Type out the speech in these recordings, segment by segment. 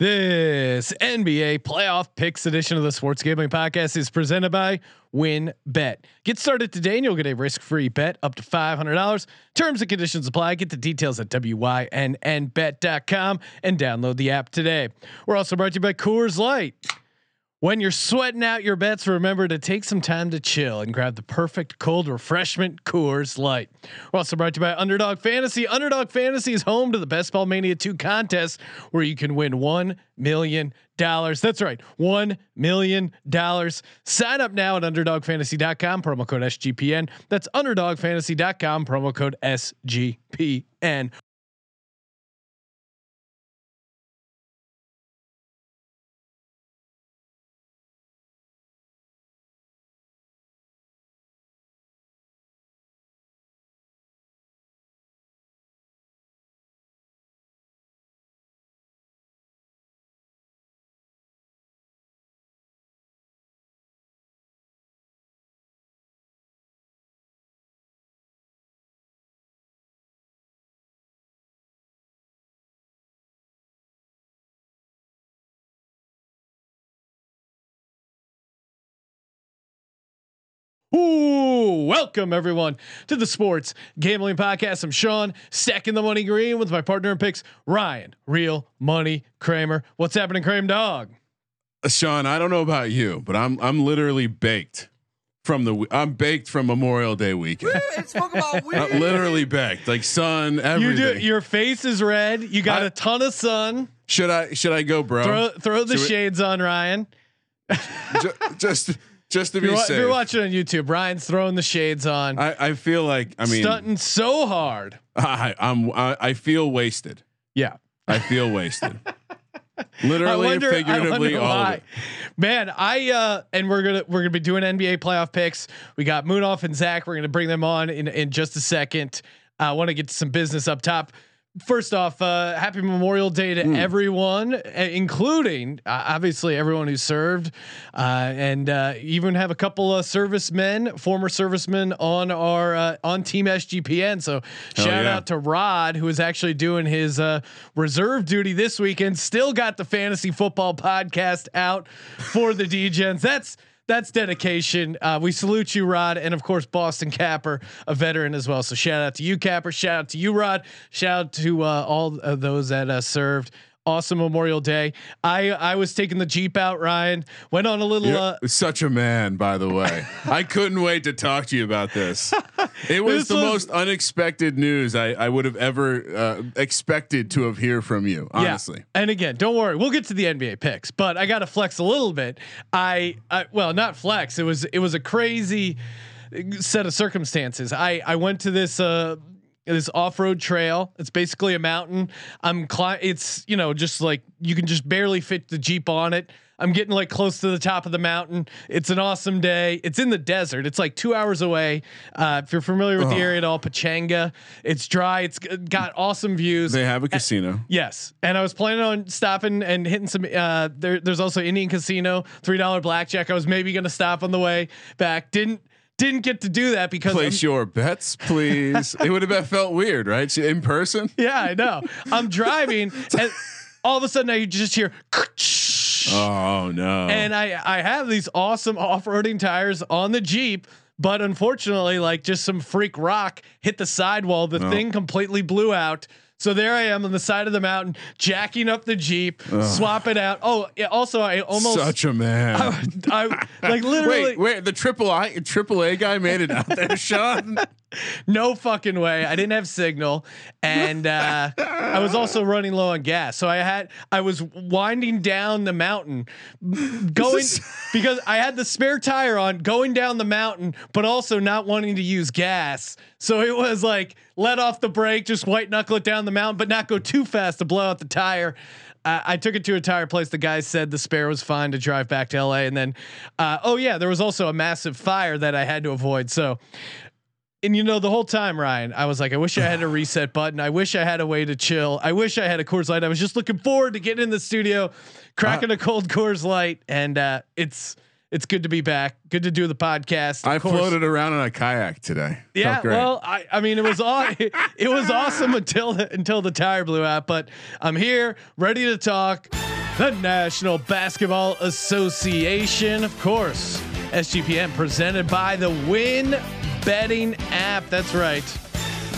This NBA playoff picks edition of the Sports Gambling Podcast is presented by WynnBET. Get started today and you'll get a risk-free bet up to $500. Terms and conditions apply. Get the details at wynnbet.com and download the app today. We're also brought to you by Coors Light. When you're sweating out your bets, remember to take some time to chill and grab the perfect cold refreshment Coors Light. We're also brought to you by Underdog Fantasy. Underdog Fantasy is home to the Best Ball Mania 2 contest where you can win $1 million. That's right, $1 million. Sign up now at underdogfantasy.com, promo code SGPN. That's underdogfantasy.com, promo code SGPN. Ooh, welcome everyone to the Sports Gambling Podcast. I'm Sean, stacking the money green with my partner in picks, Ryan, Real Money Kramer. What's happening, Kramer Dog? Uh, Sean, I don't know about you, but I'm I'm literally baked from the I'm baked from Memorial Day weekend. it's about I'm literally baked, like sun, everything. You do. Your face is red. You got I- a ton of sun. should I should I go, bro? Throw throw the Should we- shades on, Ryan. Ju- just just to be you're, wa- if safe. you're watching on YouTube, Ryan's throwing the shades on, I, I feel like I mean stunting so hard. I, I'm I, I feel wasted. Yeah. I feel wasted. I Literally, wonder, and figuratively, I all of it. Man, I uh and we're gonna we're gonna be doing NBA playoff picks. We got Munaf and Zach. We're gonna bring them on in in just a second. I want to get to some business up top. First off, uh, happy Memorial Day to everyone, uh, including uh, obviously everyone who served, uh, and uh, even have a couple of servicemen, former servicemen on our uh, on Team SGPN. So Hell shout yeah. out to Rod, who is actually doing his uh, reserve duty this weekend. Still got the fantasy football podcast out for the DGens. That's that's dedication. Uh, we salute you, Rod, and of course Boston Capper, a veteran as well. So shout out to you, Capper. Shout out to you, Rod. Shout out to uh, all of those that uh, served. Awesome Memorial Day. I I was taking the Jeep out, Ryan. Went on a little. You're Uh, such a man, by the way. I couldn't wait to talk to you about this. It was This the was- most unexpected news I, I would have ever uh, expected to have hear from you. Honestly, Yeah. And again, don't worry, we'll get to the NBA picks, but I got to flex a little bit. I, I well, not flex. It was it was a crazy set of circumstances. I I went to this uh this off-road trail. It's basically a mountain. I'm cli- it's you know just like you can just barely fit the Jeep on it. I'm getting like close to the top of the mountain. It's an awesome day. It's in the desert. It's like two hours away. Uh, if you're familiar with the area at all, Pechanga. It's dry. It's got awesome views. they have a casino. Yes, and I was planning on stopping and hitting some. Uh, there, there's also Indian Casino, three dollar blackjack. I was maybe gonna stop on the way back. Didn't didn't get to do that because I'm- Place your bets, please. it would have felt weird, right? In person. yeah, I know. I'm driving, and all of a sudden I just hear. Oh no! and I I have these awesome off-roading tires on the Jeep, but unfortunately, like just some freak rock hit the sidewall. The Oh. thing completely blew out. So there I am on the side of the mountain, jacking up the Jeep, swap it out. Oh, yeah, also I almost such a man. I, I like literally wait, wait. The triple I triple A guy made it out there, Sean. no fucking way. I didn't have signal, and uh, I was also running low on gas. So I had I was winding down the mountain, going because I had the spare tire on, going down the mountain, but also not wanting to use gas. So it was like let off the brake, just white knuckle it down the mountain, but not go too fast to blow out the tire. Uh, I took it to a tire place. The guy said the spare was fine to drive back to LA, and then, uh, oh yeah, there was also a massive fire that I had to avoid. So and you know the whole time ryan i was like i wish i had a reset button i wish i had a way to chill i wish i had a coors light i was just looking forward to getting in the studio cracking a cold coors light and uh it's it's good to be back good to do the podcast I course- floated around in a kayak today. yeah well i i mean it was all it, was awesome until the, until the tire blew out but i'm here ready to talk the National Basketball Association, of course. SGPN presented by the Win Betting app. That's right.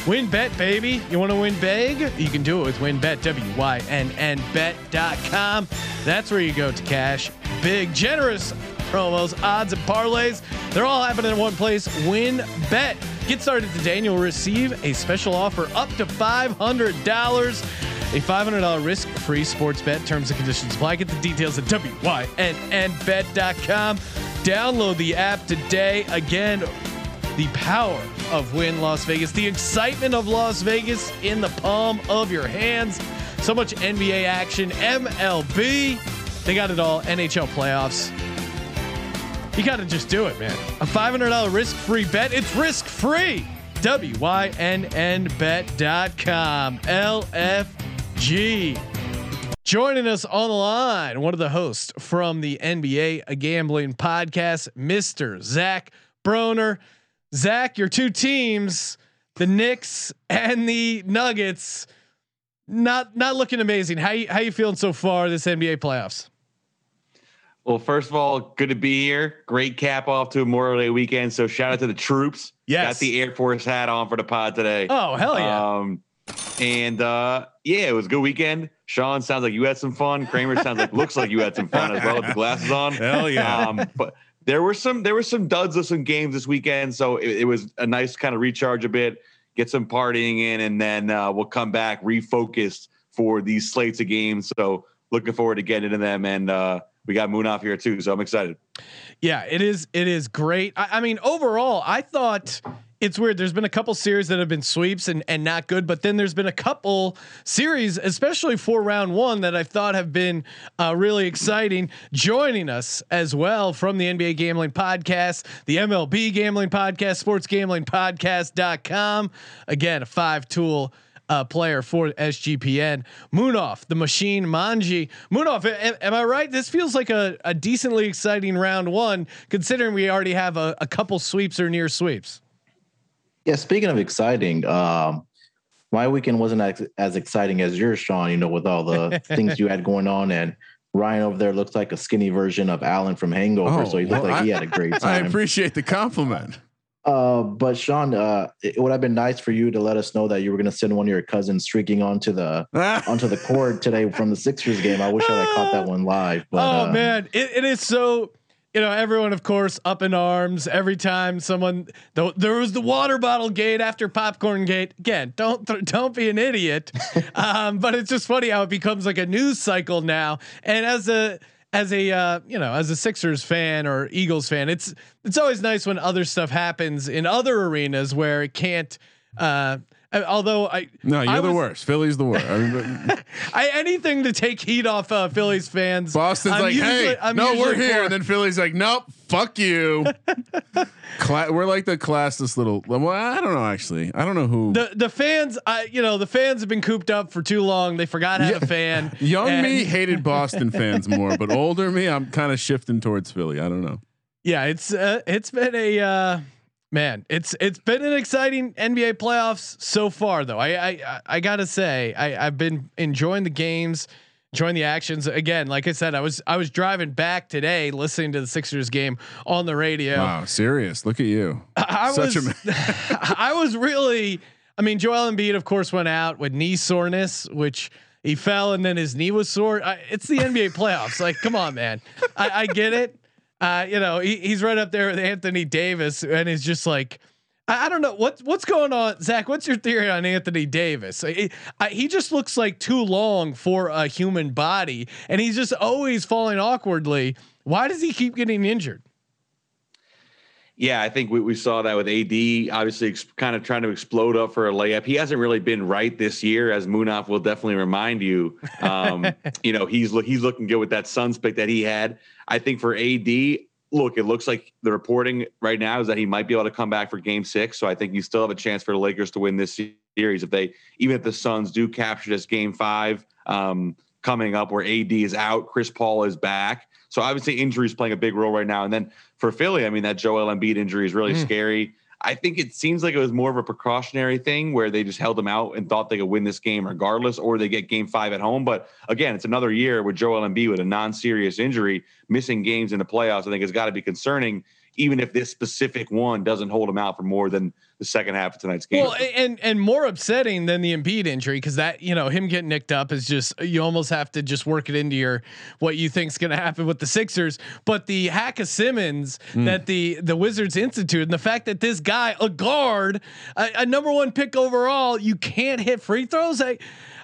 WynnBET, baby. You want to win big? You can do it with WynnBET, W-Y-N-N bet.com. That's where you go to cash big, generous promos, odds, and parlays. They're all happening in one place. Win bet. Get started today and you'll receive a special offer up to $500. A $500 risk-free sports bet. Terms and conditions apply. Get the details at wynnbet.com. Download the app today. Again, the power of Wynn Las Vegas, the excitement of Las Vegas in the palm of your hands. So much NBA action, MLB. They got it all. NHL playoffs. You got to just do it, man. A $500 risk free bet. It's risk free. WYNNBet.com. LFG. Joining us on the line, one of the hosts from the NBA a Gambling Podcast, Mr. Zach Broner. Zach, your two teams, the Knicks and the Nuggets, not not looking amazing. How you how you feeling so far this NBA playoffs? Well, first of all, good to be here. Great cap off to Memorial Day weekend. So shout out to the troops. Yes. Got the Air Force hat on for the pod today. Oh hell yeah! Um, and uh, yeah, it was a good weekend. Sean sounds like you had some fun. Kramer sounds like looks like you had some fun as well with the glasses on. Hell yeah. Um, but there were some there were some duds of some games this weekend, so it, it was a nice kind of recharge a bit, get some partying in, and then uh, we'll come back refocused for these slates of games. So looking forward to getting into them, and uh, we got Munaf here too, so I'm excited. Yeah, it is. It is great. I, I mean, overall, I thought it's weird. There's been a couple series that have been sweeps and and not good, but then there's been a couple series, especially for round one, that I thought have been uh, really exciting. Joining us as well from the NBA Gambling Podcast, the MLB Gambling Podcast, SportsGamblingPodcast.com. Again, a five tool. Uh, player for SGPN, Munaf, the machine Manji. Munaf, am, am, I right? This feels like a, a, decently exciting round one, considering we already have a, a couple sweeps or near sweeps. Yeah, speaking of exciting, um, my weekend wasn't as, as exciting as yours, Sean. You know, with all the things you had going on, and Ryan over there looks like a skinny version of Alan from Hangover, oh, so he looked well, like I, he had a great time. I appreciate the compliment. Uh, but Sean, uh, it would have been nice for you to let us know that you were going to send one of your cousins streaking onto the onto the court today from the Sixers game. I wish I had caught that one live. But, oh uh, man, it, it is so you know, everyone, of course, up in arms every time someone. The, there was the water bottle gate after popcorn gate. Again, don't don't be an idiot. um, but it's just funny how it becomes like a news cycle now. And as a as a uh, you know as a Sixers fan or Eagles fan, it's it's always nice when other stuff happens in other arenas where it can't. Uh, although I no, you're I the worst. Philly's the worst. I, mean, I anything to take heat off uh, Phillies fans. Boston's I'm like, usually, hey, I'm no, we're here, for, and then Philly's like, nope, fuck you. Cla- we're like the classless little. Well, I don't know actually. I don't know who the the fans. I you know the fans have been cooped up for too long. They forgot how yeah. to fan. Young me hated Boston fans more, but older me, I'm kind of shifting towards Philly. I don't know. Yeah, it's uh, it's been a. Uh, Man, it's it's been an exciting NBA playoffs so far, though. I I I gotta say, I I've been enjoying the games, enjoying the actions. Again, like I said, I was I was driving back today, listening to the Sixers game on the radio. Wow, serious! Look at you. I, Such was a I was really. I mean, Joel Embiid, of course, went out with knee soreness, which he fell and then his knee was sore. I, it's the NBA playoffs. Like, come on, man. I, I get it. Uh, you know, he, he's right up there with Anthony Davis, and he's just like, I, I, don't know what's what's going on, Zach. What's your theory on Anthony Davis? I, he just looks like too long for a human body, and he's just always falling awkwardly. Why does he keep getting injured? Yeah, I think we, we saw that with AD, obviously ex- kind of trying to explode up for a layup. He hasn't really been right this year, as Munaf will definitely remind you. Um, you know, he's he's looking good with that Suns pick that he had. I think for AD, look, it looks like the reporting right now is that he might be able to come back for Game Six. So I think you still have a chance for the Lakers to win this series if they, even if the Suns do capture this Game Five um, coming up, where AD is out, Chris Paul is back. So obviously injuries playing a big role right now. And then for Philly, I mean that Joel Embiid injury is really mm. scary. I think it seems like it was more of a precautionary thing where they just held them out and thought they could win this game regardless, or they get game five at home. But again, it's another year with Joel Embiid with a non-serious injury, missing games in the playoffs. I think it's got to be concerning even if this specific one doesn't hold him out for more than the second half of tonight's game. Well, and and more upsetting than the Embiid injury because that you know him getting nicked up is just you almost have to just work it into your what you think's going to happen with the Sixers. But the hack of Simmons mm. that the the Wizards institute and the fact that this guy a guard a, a number one pick overall you can't hit free throws. I,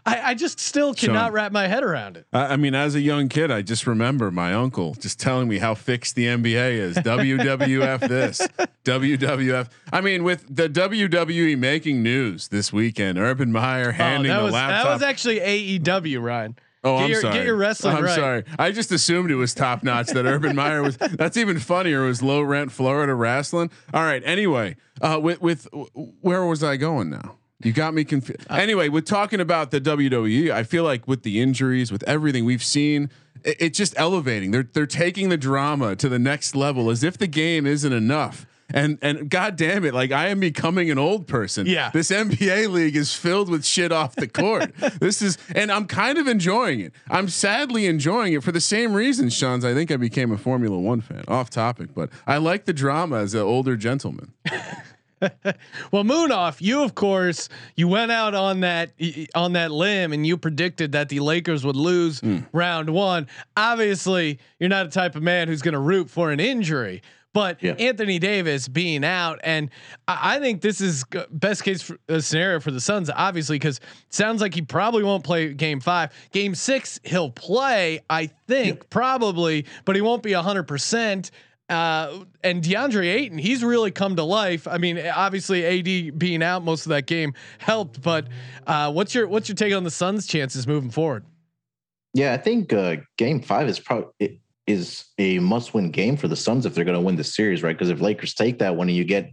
I, I just still cannot Sean, wrap my head around it. I, I, mean, as a young kid, I just remember my uncle just telling me how fixed the NBA is. WWF this, WWF. I mean, with the WWE making news this weekend, Urban Meyer oh, handing oh, the laptop. That was actually AEW, Ryan. Oh, get I'm your, sorry. Get your wrestling I'm right. sorry. I just assumed it was top notch that Urban Meyer was. That's even funnier. It was low rent Florida wrestling. All right. Anyway, uh, with with where was I going now? You got me confused. Anyway, with talking about the WWE, I feel like with the injuries, with everything we've seen, it, it's just elevating. They're they're taking the drama to the next level, as if the game isn't enough. And and god damn it, like I am becoming an old person. Yeah. This NBA league is filled with shit off the court. this is and I'm kind of enjoying it. I'm sadly enjoying it for the same reason, Sean's. I think I became a Formula One fan. Off topic, but I like the drama as an older gentleman. well, Munaf, you of course you went out on that on that limb and you predicted that the Lakers would lose mm. round one. Obviously, you're not a type of man who's going to root for an injury. But yeah. Anthony Davis being out, and I, I think this is best case for, uh, scenario for the Suns, obviously, because sounds like he probably won't play Game Five. Game Six, he'll play, I think, yeah. probably, but he won't be hundred percent. Uh, and DeAndre Ayton, he's really come to life. I mean, obviously AD being out most of that game helped, but uh, what's your what's your take on the Suns' chances moving forward? Yeah, I think uh, Game Five is probably is a must-win game for the Suns if they're going to win the series, right? Because if Lakers take that one and you get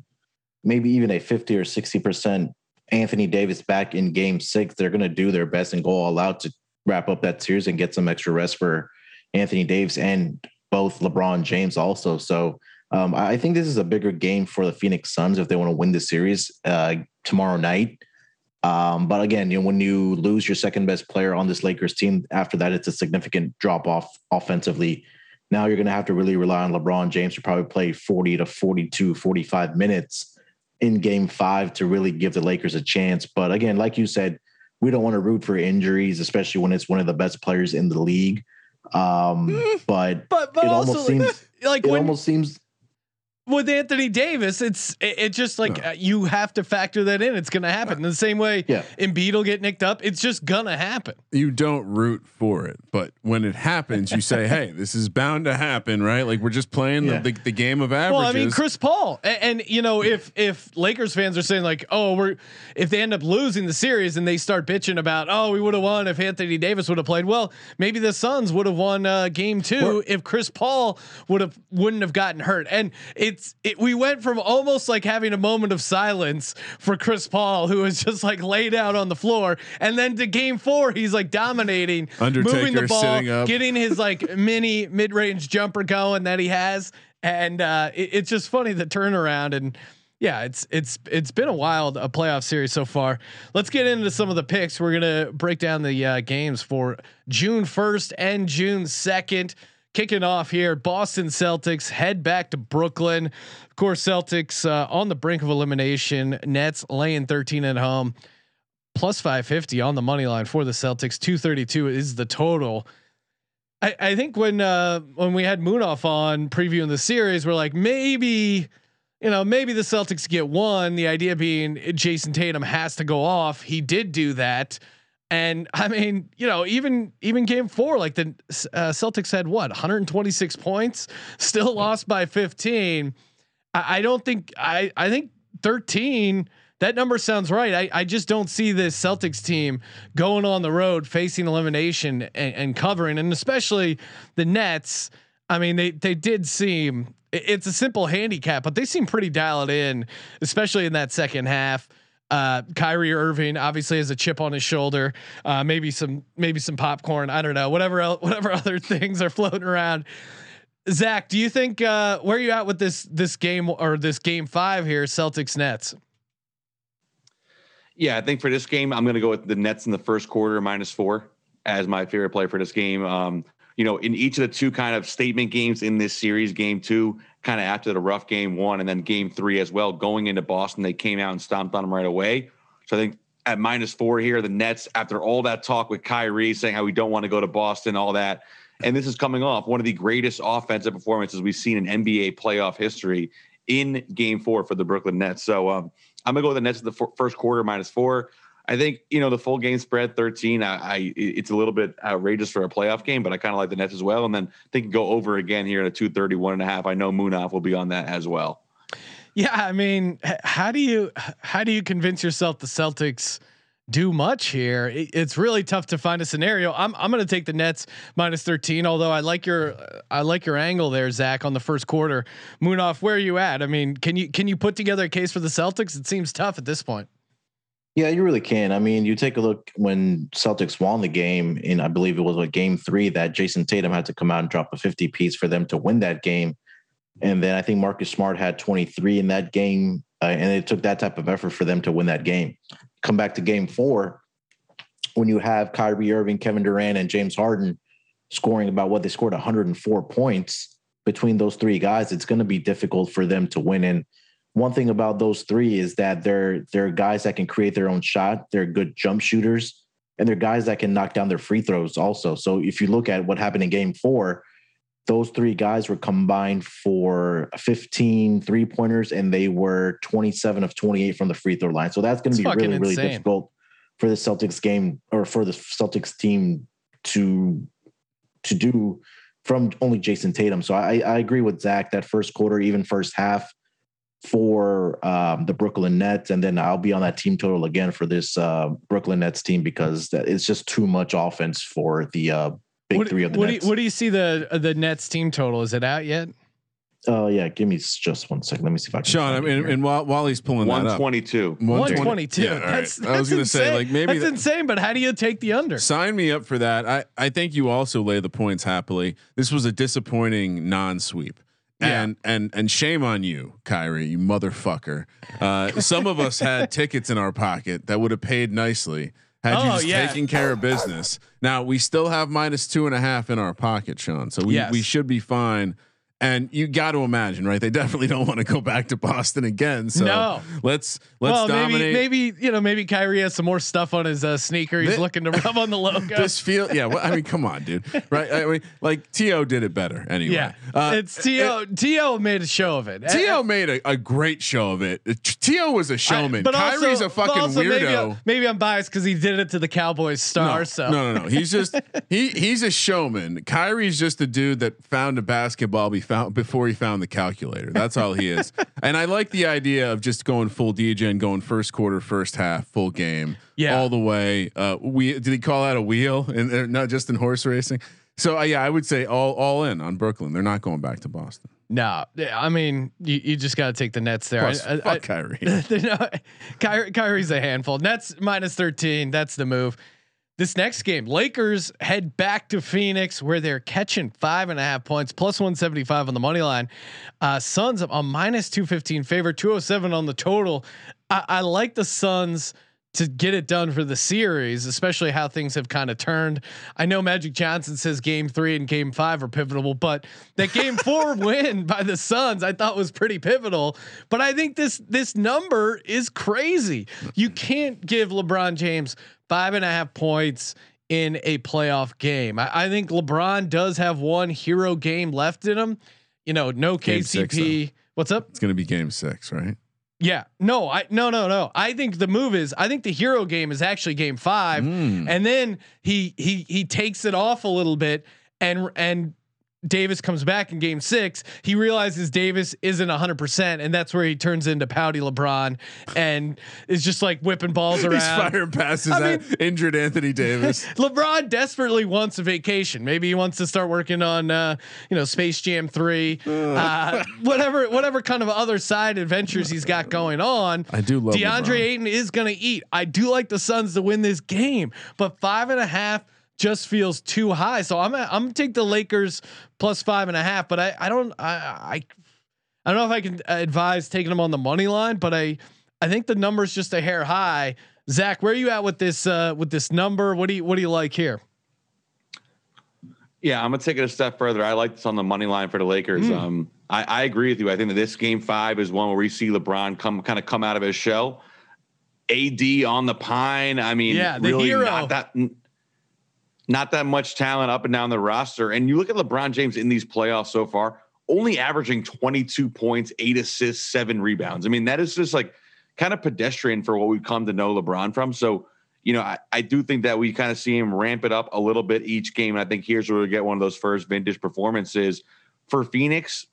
maybe even a fifty or sixty percent Anthony Davis back in Game Six, they're going to do their best and go all out to wrap up that series and get some extra rest for Anthony Davis and both LeBron James also. So um, I think this is a bigger game for the Phoenix Suns if they want to win the series uh, tomorrow night. Um, but again, you know, when you lose your second best player on this Lakers team, after that, it's a significant drop off offensively. Now you're going to have to really rely on LeBron James to probably play 40 to 42, 45 minutes in game five to really give the Lakers a chance. But again, like you said, we don't want to root for injuries, especially when it's one of the best players in the league. Um, mm, but, but, but it also, almost seems like it when, almost seems with Anthony Davis, it's it, it just like uh, you have to factor that in. It's gonna happen. In the same way yeah. Embiid will get nicked up. It's just gonna happen. You don't root for it, but when it happens, you say, "Hey, this is bound to happen," right? Like we're just playing yeah. the, the, the game of averages. Well, I mean, Chris Paul, and, and, you know, if if Lakers fans are saying like, "Oh, we're," if they end up losing the series and they start bitching about, "Oh, we would have won if Anthony Davis would have played," well, maybe the Suns would have won uh, game two if Chris Paul would have wouldn't have gotten hurt. And it's it, we went from almost like having a moment of silence for Chris Paul, who was just like laid out on the floor, and then to game four, he's like dominating, Undertaker moving the ball, getting his like mini mid range jumper going that he has, and uh, it, it's just funny the turnaround and. Yeah, it's it's it's been a wild a playoff series so far. Let's get into some of the picks. We're gonna break down the uh, games for June first and June second. Kicking off here, Boston Celtics head back to Brooklyn. Of course, Celtics uh, on the brink of elimination. Nets laying 13 at home, plus 550 on the money line for the Celtics. 232 is the total. I, I think when uh, when we had Munaf on previewing the series, we're like maybe you know, maybe the Celtics get one. The idea being Jayson Tatum has to go off. He did do that. And I mean, you know, even even game four, like the uh, Celtics had what 126 points, still lost by 15. I, I, don't think I I think 13. That number sounds right. I, I just don't see this Celtics team going on the road facing elimination and, and covering, and especially the Nets. I mean, they they did seem it's a simple handicap, but they seem pretty dialed in, especially in that second half. Uh, Kyrie Irving obviously has a chip on his shoulder. Uh, maybe some maybe some popcorn. I don't know. Whatever else, whatever other things are floating around. Zach, do you think uh, where are you at with this this game or this game five here, Celtics Nets? Yeah, I think for this game, I'm going to go with the Nets in the first quarter minus four as my favorite play for this game. Um, you know, in each of the two kind of statement games in this series, game two, kind of after the rough game one, and then game three as well, going into Boston, they came out and stomped on them right away. So I think at minus four here, the Nets, after all that talk with Kyrie saying how we don't want to go to Boston, all that, and this is coming off one of the greatest offensive performances we've seen in NBA playoff history in game four for the Brooklyn Nets. So um, I'm gonna go with the Nets in the f- first quarter minus four. I think you know the full game spread 13. I, I it's a little bit outrageous for a playoff game, but I kind of like the Nets as well. And then they can go over again here at a 231 and a half. I know Munaf will be on that as well. Yeah, I mean, how do you how do you convince yourself the Celtics do much here? it's really tough to find a scenario. I'm I'm going to take the Nets minus 13. Although I like your I like your angle there, Zach, on the first quarter. Munaf, where are you at? I mean, can you can you put together a case for the Celtics? It seems tough at this point. Yeah, you really can. I mean, you take a look when Celtics won the game in, I believe it was like game three that Jayson Tatum had to come out and drop a 50 piece for them to win that game. And then I think Marcus Smart had 23 in that game. Uh, and it took that type of effort for them to win that game. Come back to game four, when you have Kyrie Irving, Kevin Durant, and James Harden scoring about what they scored 104 points between those three guys, it's going to be difficult for them to win. And one thing about those three is that they're they're guys that can create their own shot. They're good jump shooters, and they're guys that can knock down their free throws also. So if you look at what happened in Game Four, those three guys were combined for 15 three pointers, and they were 27 of 28 from the free throw line. So that's going to be really really insane. difficult for the Celtics game or for the Celtics team to to do from only Jayson Tatum. So I, I agree with Zach that first quarter, even first half for um, the Brooklyn Nets, and then I'll be on that team total again for this uh, Brooklyn Nets team because it's just too much offense for the uh, big what, three of the what Nets. Do you, what do you see the uh, the Nets team total? Is it out yet? Oh uh, yeah, give me just one second. Let me see if I can. Sean, I mean, and while, while he's pulling one twenty two, one twenty two. That's, that's I was going to say like maybe that's that, insane, but how do you take the under? Sign me up for that. I I think you also lay the points happily. This was a disappointing non sweep. And and and shame on you, Kyrie, you motherfucker. Uh, some of us had tickets in our pocket that would have paid nicely had oh, you just yeah. taken care of business. Now we still have minus two and a half in our pocket, Sean. So we yes. we should be fine. And you got to imagine, right? They definitely don't want to go back to Boston again. So no. let's let's well, dominate. Maybe, maybe you know maybe Kyrie has some more stuff on his uh, sneaker. He's this, looking to rub on the logo. This feel yeah. Well, I mean, come on, dude. Right? I mean, like T.O. did it better anyway. Yeah, uh, it's To. T.O. made a show of it. T.O. made a, a, great show of it. T.O. was a showman. I, but Kyrie's also, a fucking also weirdo. Maybe I'm, maybe I'm biased because he did it to the Cowboys star. No, so no, no, no. He's just he he's a showman. Kyrie's just a dude that found a basketball be found before he found the calculator. That's all he is. and I like the idea of just going full DJ and going first quarter, first half, full game, yeah, all the way. Uh, we did he call out a wheel and uh, not just in horse racing? So uh, yeah, I would say all all in on Brooklyn. They're not going back to Boston. No, I mean you, you just got to take the Nets there. Plus, I, fuck I, Kyrie. no, Kyrie. Kyrie's a handful. Nets minus thirteen. That's the move. This next game, Lakers head back to Phoenix where they're catching five and a half points, plus 175 on the money line. Uh, Suns a minus 215 favor, 207 on the total. I, I like the Suns to get it done for the series, especially how things have kind of turned. I know Magic Johnson says game three and game five are pivotal, but that game four win by the Suns I thought was pretty pivotal. But I think this this number is crazy. You can't give LeBron James five and a half points in a playoff game. I, I think LeBron does have one hero game left in him. You know, no game KCP. Six, What's up? It's going to be game six, right? Yeah. No, I no no no. I think the move is I think the hero game is actually game 5 mm. and then he he he takes it off a little bit and and Davis comes back in game six, he realizes Davis isn't 100%. And that's where he turns into pouty LeBron and is just like whipping balls around. He's firing passes I at mean, injured Anthony Davis. LeBron desperately wants a vacation. Maybe he wants to start working on, uh, you know, Space Jam 3, uh, whatever, whatever kind of other side adventures he's got going on. I do love DeAndre LeBron. Ayton is going to eat. I do like the Suns to win this game, but five and a half just feels too high. So I'm I'm gonna take the Lakers plus five and a half, but I I don't I I I don't know if I can advise taking them on the money line, but I I think the number's just a hair high. Zach, where are you at with this uh, with this number? What do you what do you like here? Yeah, I'm gonna take it a step further. I like this on the money line for the Lakers. Mm. Um, I, I, agree with you. I think that this game five is one where we see LeBron come kind of come out of his shell. AD on the pine. I mean, yeah, the really hero. not that not that much talent up and down the roster. And you look at LeBron James in these playoffs so far, only averaging 22 points, eight assists, seven rebounds. I mean, that is just like kind of pedestrian for what we've come to know LeBron from. So you know, I, I do think that we kind of see him ramp it up a little bit each game. And I think here's where we get one of those first vintage performances for Phoenix.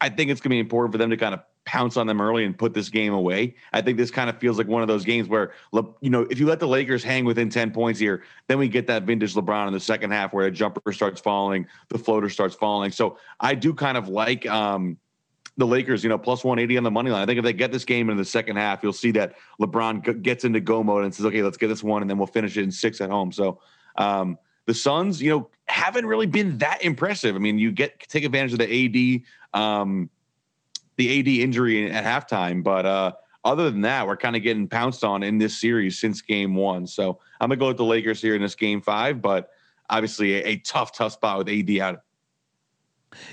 I think it's going to be important for them to kind of pounce on them early and put this game away. I think this kind of feels like one of those games where, you know, if you let the Lakers hang within 10 points here, then we get that vintage LeBron in the second half where the jumper starts falling, the floater starts falling. So I do kind of like, um, the Lakers, you know, plus 180 on the money line. I think if they get this game in the second half, you'll see that LeBron g- gets into go mode and says, okay, let's get this one, and then we'll finish it in six at home. So um, the Suns, you know, haven't really been that impressive. I mean, you get take advantage of the AD, um, the AD injury at halftime, but uh, other than that, we're kind of getting pounced on in this series since game one. So I'm gonna go with the Lakers here in this game five, but obviously a, a tough, tough spot with AD out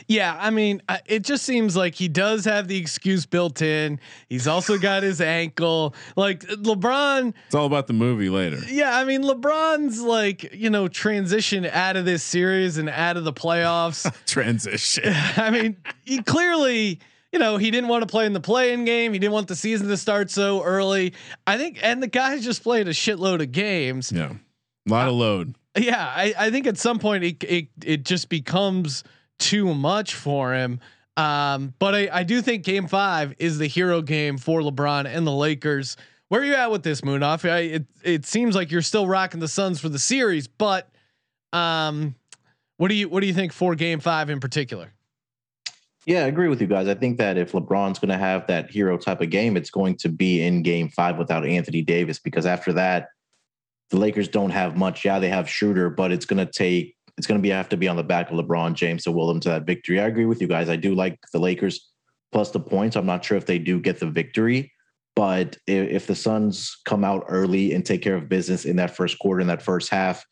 yeah, I mean, it just seems like he does have the excuse built in. He's also got his ankle. Like LeBron, it's all about the movie later. Yeah, I mean, LeBron's like you know transition out of this series and out of the playoffs. transition. I mean, he clearly. You know, he didn't want to play in the play-in game. He didn't want the season to start so early. I think, and the guys just played a shitload of games. Yeah, a lot of load. Yeah, I, I think at some point it it, it just becomes too much for him. Um, but I, I do think game five is the hero game for LeBron and the Lakers. Where are you at with this, Munaf? I, it it seems like you're still rocking the Suns for the series, but um, what do you what do you think for game five in particular? Yeah, I agree with you guys. I think that if LeBron's going to have that hero type of game, it's going to be in game five without Anthony Davis because after that, the Lakers don't have much. Yeah, they have shooter, but it's going to take it's going to be have to be on the back of LeBron James to will them to that victory. I agree with you guys. I do like the Lakers plus the points. I'm not sure if they do get the victory, but if, if the Suns come out early and take care of business in that first quarter, in that first half,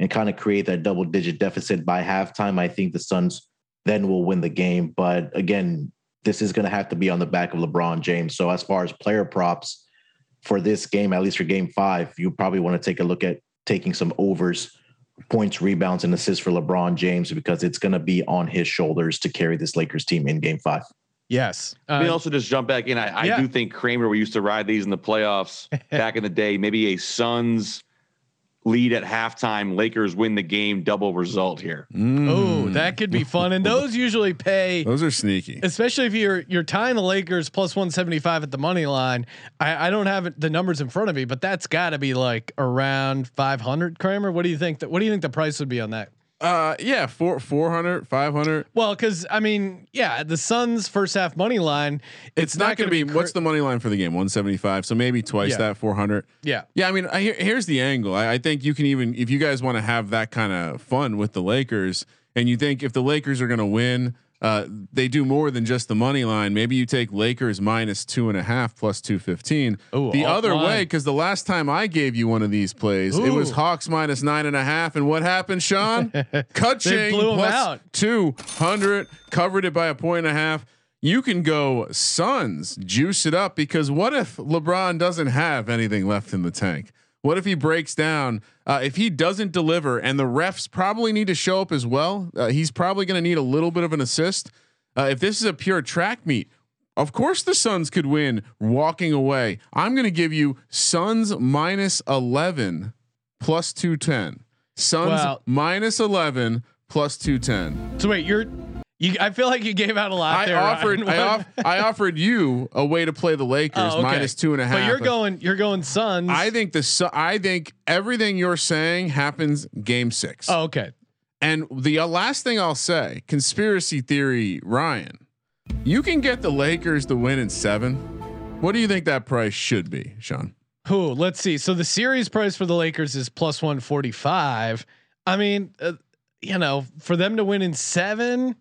and kind of create that double digit deficit by halftime, I think the Suns then we'll win the game. But again, this is going to have to be on the back of LeBron James. So as far as player props for this game, at least for game five, you probably want to take a look at taking some overs points, rebounds, and assists for LeBron James because it's going to be on his shoulders to carry this Lakers team in Game Five. Yes. Uh, Let me also just jump back in. I, I yeah. do think Kramer. We used to ride these in the playoffs back in the day. Maybe a Suns lead at halftime. Lakers win the game. Double result here. Mm. Oh, that could be fun. And those usually pay. Those are sneaky, especially if you're you're tying the Lakers plus one seventy five at the money line. I, I don't have the numbers in front of me, but that's got to be like around five hundred. Kramer, what do you think? That what do you think the price would be on that? Uh, yeah, four, 400, 500. Well, cause I mean, yeah, the Suns first half money line, it's, it's not, not going to be, be what's the money line for the game? 175. So maybe twice yeah. that 400. Yeah. Yeah. I mean, I, here's the angle. I, I think you can even, if you guys want to have that kind of fun with the Lakers and you think if the Lakers are going to win, uh, they do more than just the money line. Maybe you take Lakers minus two and a half plus two fifteen. The other line. way, because the last time I gave you one of these plays, Ooh. it was Hawks minus nine and a half. And what happened, Sean? Cut chain plus two hundred, covered it by a point and a half. You can go Suns, juice it up because what if LeBron doesn't have anything left in the tank? What if he breaks down? Uh, if he doesn't deliver, and the refs probably need to show up as well, uh, he's probably going to need a little bit of an assist. Uh, if this is a pure track meet, of course the Suns could win walking away. I'm going to give you Suns minus 11 plus 210. Suns minus 11 plus 210. So wait, you're you, I feel like you gave out a lot. I there, offered. I, off, I, offered you a way to play the Lakers oh, okay. minus two and a half. But you're going. You're going Suns. I think the. I think everything you're saying happens game six. Oh, okay. And the uh, last thing I'll say, conspiracy theory, Ryan, you can get the Lakers to win in seven. What do you think that price should be, Sean? Who? Let's see. So the series price for the Lakers is plus one forty five. I mean, uh, you know, for them to win in seven,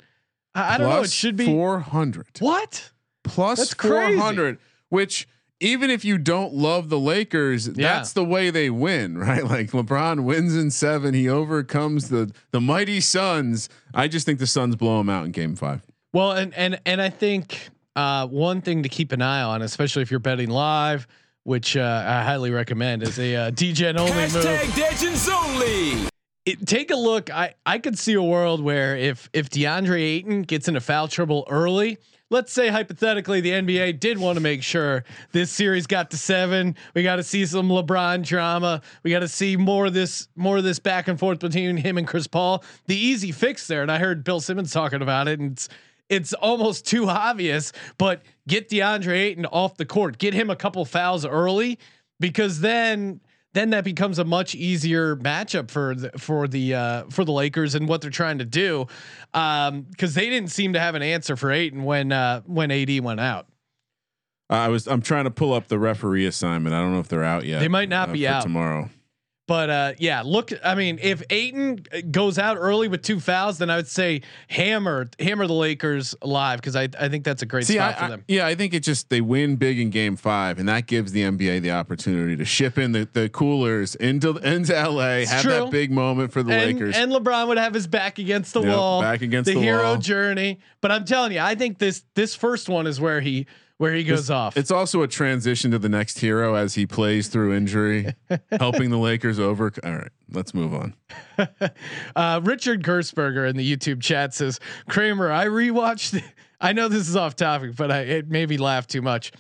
I, I don't know. It should be four hundred. what? plus That's crazy. 400 which even if you don't love the Lakers, Yeah. that's the way they win, right? Like LeBron wins in 7, he overcomes the the mighty Suns. I just think the Suns blow them out in game 5. Well, and and and I think uh, one thing to keep an eye on, especially if you're betting live, which uh, I highly recommend, is a uh, DGen only move. Hashtag Legends only. It, take a look. I I could see a world where if if DeAndre Ayton gets into foul trouble early, let's say hypothetically the NBA did want to make sure this series got to seven. We got to see some LeBron drama. We got to see more of this more of this back and forth between him and Chris Paul. The easy fix there, and I heard Bill Simmons talking about it, and it's it's almost too obvious. But get DeAndre Ayton off the court, get him a couple fouls early, because then then that becomes a much easier matchup for the, for the uh, for the Lakers and what they're trying to do, because they didn't seem to have an answer for Ayton when uh, when AD went out. I was I'm trying to pull up the referee assignment. I don't know if they're out yet. They might not uh, be out. tomorrow. But uh, yeah, look. I mean, if Ayton goes out early with two fouls, then I would say hammer hammer the Lakers live because I I think that's a great See, spot I, for I- them. yeah, I think it just they win big in Game Five, and that gives the NBA the opportunity to ship in the, the coolers into into LA, have true. that big moment for the and, Lakers. and LeBron would have his back against the Yep, wall, back against the, the hero wall. journey. But I'm telling you, I think this this first one is where he where he goes off. It's also a transition to the next hero as he plays through injury, helping the Lakers over. All right, let's move on. Uh, Richard Gersberger in the YouTube chat says, Kramer, I rewatched. I know this is off topic, but I, it made me laugh too much.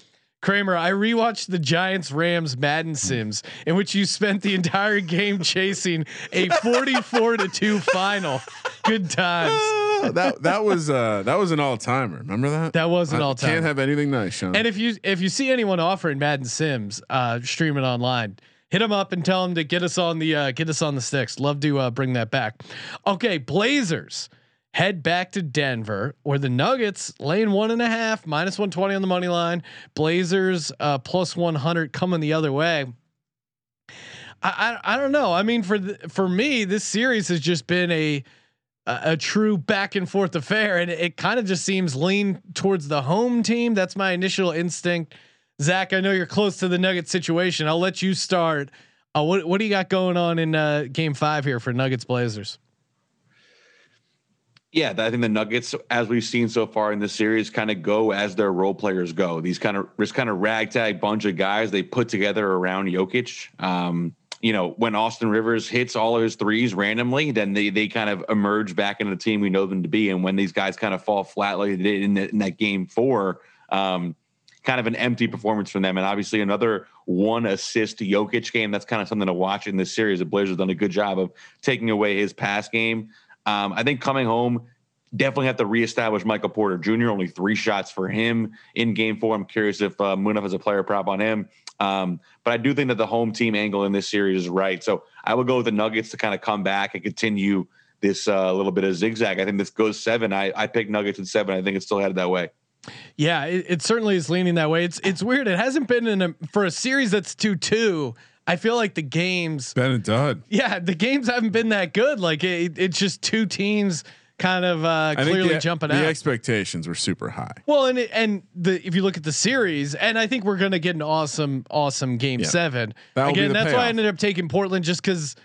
Kramer, I rewatched the Giants Rams Madden Sims, in which you spent the entire game chasing a 44 to 2 final. Good times. That that was uh that was an all timer. Remember that? That was an I all-timer. Can't have anything nice, Sean. And if you if you see anyone offering Madden Sims, uh, stream it online. Hit them up and tell them to get us on the uh, get us on the sticks. Love to uh, bring that back. Okay, Blazers head back to Denver, where the Nuggets laying one and a half, minus one twenty on the money line. Blazers uh, plus one hundred coming the other way. I, I I don't know. I mean, for the, for me, this series has just been a a, a true back and forth affair, and it, it kind of just seems lean towards the home team. That's my initial instinct. Zach, I know you're close to the Nuggets situation. I'll let you start. Uh, what what do you got going on in uh, Game Five here for Nuggets Blazers? Yeah, I think the Nuggets, as we've seen so far in this series, kind of go as their role players go. These kind of this kind of ragtag bunch of guys they put together around Jokic. Um, you know, when Austin Rivers hits all of his threes randomly, then they they kind of emerge back into the team we know them to be. And when these guys kind of fall flat like they did in, the, in that game four, um, kind of an empty performance from them. And obviously another one assist Jokic game. That's kind of something to watch in this series. The Blazers have done a good job of taking away his pass game. Um, I think coming home, definitely have to reestablish Michael Porter Jr. Only three shots for him in game four. I'm curious if uh, Munaf has a player prop on him. Um, but I do think that the home team angle in this series is right. So I will go with the Nuggets to kind of come back and continue this uh, little bit of zigzag. I think this goes seven. I, I picked Nuggets at seven. I think it's still headed that way. Yeah, it, it certainly is leaning that way. It's it's weird. It hasn't been in a for a series that's two two. I feel like the games, ben and Dud. yeah, the games haven't been that good. Like it, it's just two teams kind of uh, clearly the, jumping the out. The expectations were super high. Well, and and the if you look at the series, and I think we're gonna get an awesome, awesome game Yeah. seven. That'll Again, that's why I ended up taking Portland just because,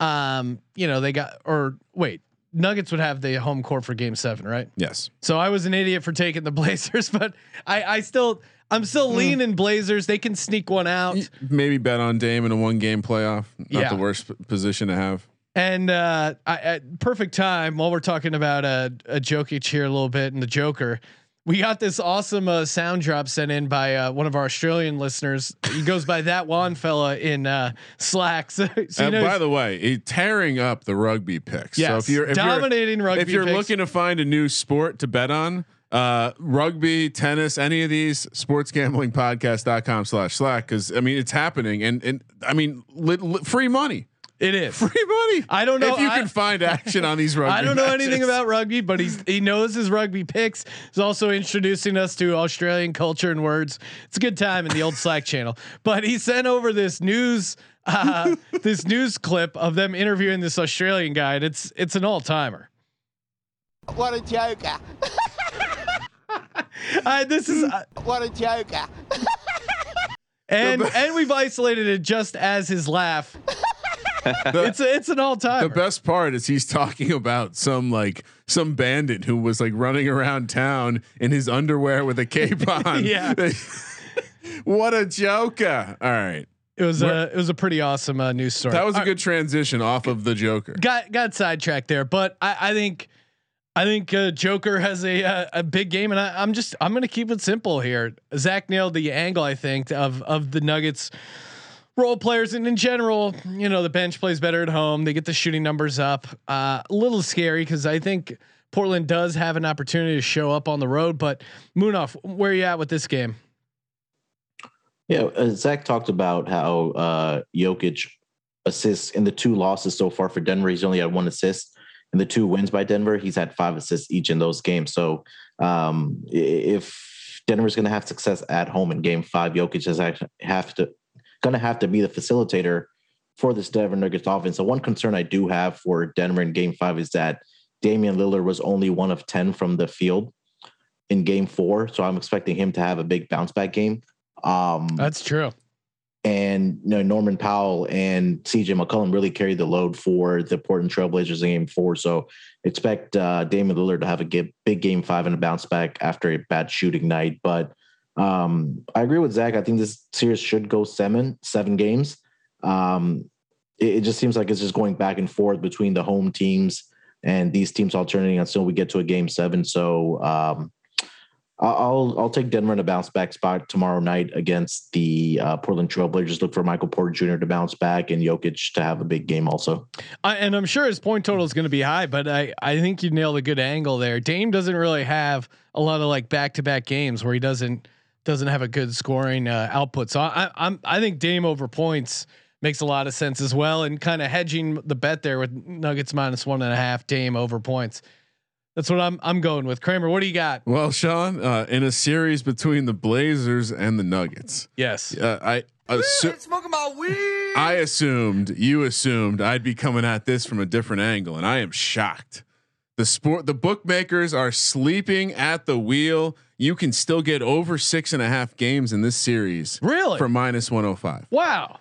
um, you know, they got or wait, Nuggets would have the home court for game seven, right? Yes. So I was an idiot for taking the Blazers, but I, I still, I'm Hmm. still leaning Blazers. They can sneak one out. Maybe bet on Dame in a one game playoff. Not Yeah. the worst p- position to have. And uh, I, at perfect time while we're talking about uh, a Jokic here a little bit and the Joker, we got this awesome uh, sound drop sent in by uh, one of our Australian listeners. He goes by that one fella in uh, Slack. So, so you and know, by the way, he tearing up the rugby picks. yes, so if you're if you're, dominating rugby. if you're picks. looking to find a new sport to bet on, uh, rugby, tennis, any of these, sports gambling sportsgamblingpodcast.com slash slack. Cause I mean, it's happening. And, and I mean, li- li- free money, it is. free money. I don't know. if you I- can find action on these rugby. I don't know matches. anything about rugby, but he's he knows his rugby picks. He's also introducing us to Australian culture and words. It's a good time in the old Slack channel. But he sent over this news uh, this news clip of them interviewing this Australian guy, and it's it's an all timer. What a joker. Uh, this is uh, What a joker. and and we've isolated it just as his laugh. it's a, it's an all time. The best part is he's talking about some like some bandit who was like running around town in his underwear with a cape on. Yeah. what a joker. All right. It was a it was a pretty awesome uh, news story. That was a good transition off of the Joker. got got sidetracked there, but I, I think I think uh, Joker has a uh, a big game, and I, I'm just I'm gonna keep it simple here. Zach nailed the angle I think of of the Nuggets role players, and in general, you know, the bench plays better at home. They get the shooting numbers up. Uh, a little scary because I think Portland does have an opportunity to show up on the road. But Munaf, where are you at with this game? Yeah, uh, Zach talked about how uh, Jokic assists in the two losses so far for Denver. He's only had one assist. In the two wins by Denver, he's had five assists each in those games. So um, if Denver's going to have success at home in Game Five, Jokic has actually have to going to have to be the facilitator for this Denver Nuggets offense. So one concern I do have for Denver in Game Five is that Damian Lillard was only one of ten from the field in Game Four. So I'm expecting him to have a big bounce back game. Um, That's true. and you know, Norman Powell and CJ McCollum really carried the load for the Portland Trailblazers in game four. So expect uh, Damian Lillard to have a big game five and a bounce back after a bad shooting night. But um, I agree with Zach. I think this series should go seven, seven games. Um, it, it just seems like it's just going back and forth between the home teams and these teams alternating until we get to a game seven. So um, I'll I'll take Denver in a bounce back spot tomorrow night against the uh, Portland Trailblazers. Look for Michael Porter Jr. to bounce back and Jokic to have a big game also. And I'm sure his point total is going to be high, but I, I think you nailed a good angle there. Dame doesn't really have a lot of like back to back games where he doesn't doesn't have a good scoring uh, output. So I, I'm I think Dame over points makes a lot of sense as well, and kind of hedging the bet there with Nuggets minus one and a half, Dame over points. That's what I'm I'm going with. Kramer, what do you got? Well, Sean, uh, in a series between the Blazers and the Nuggets, Yes. uh, I assu- Smoking my weed. I assumed you assumed I'd be coming at this from a different angle, and I am shocked. The sport, the bookmakers are sleeping at the wheel. You can still get over six and a half games in this series Really? for minus one hundred five. wow.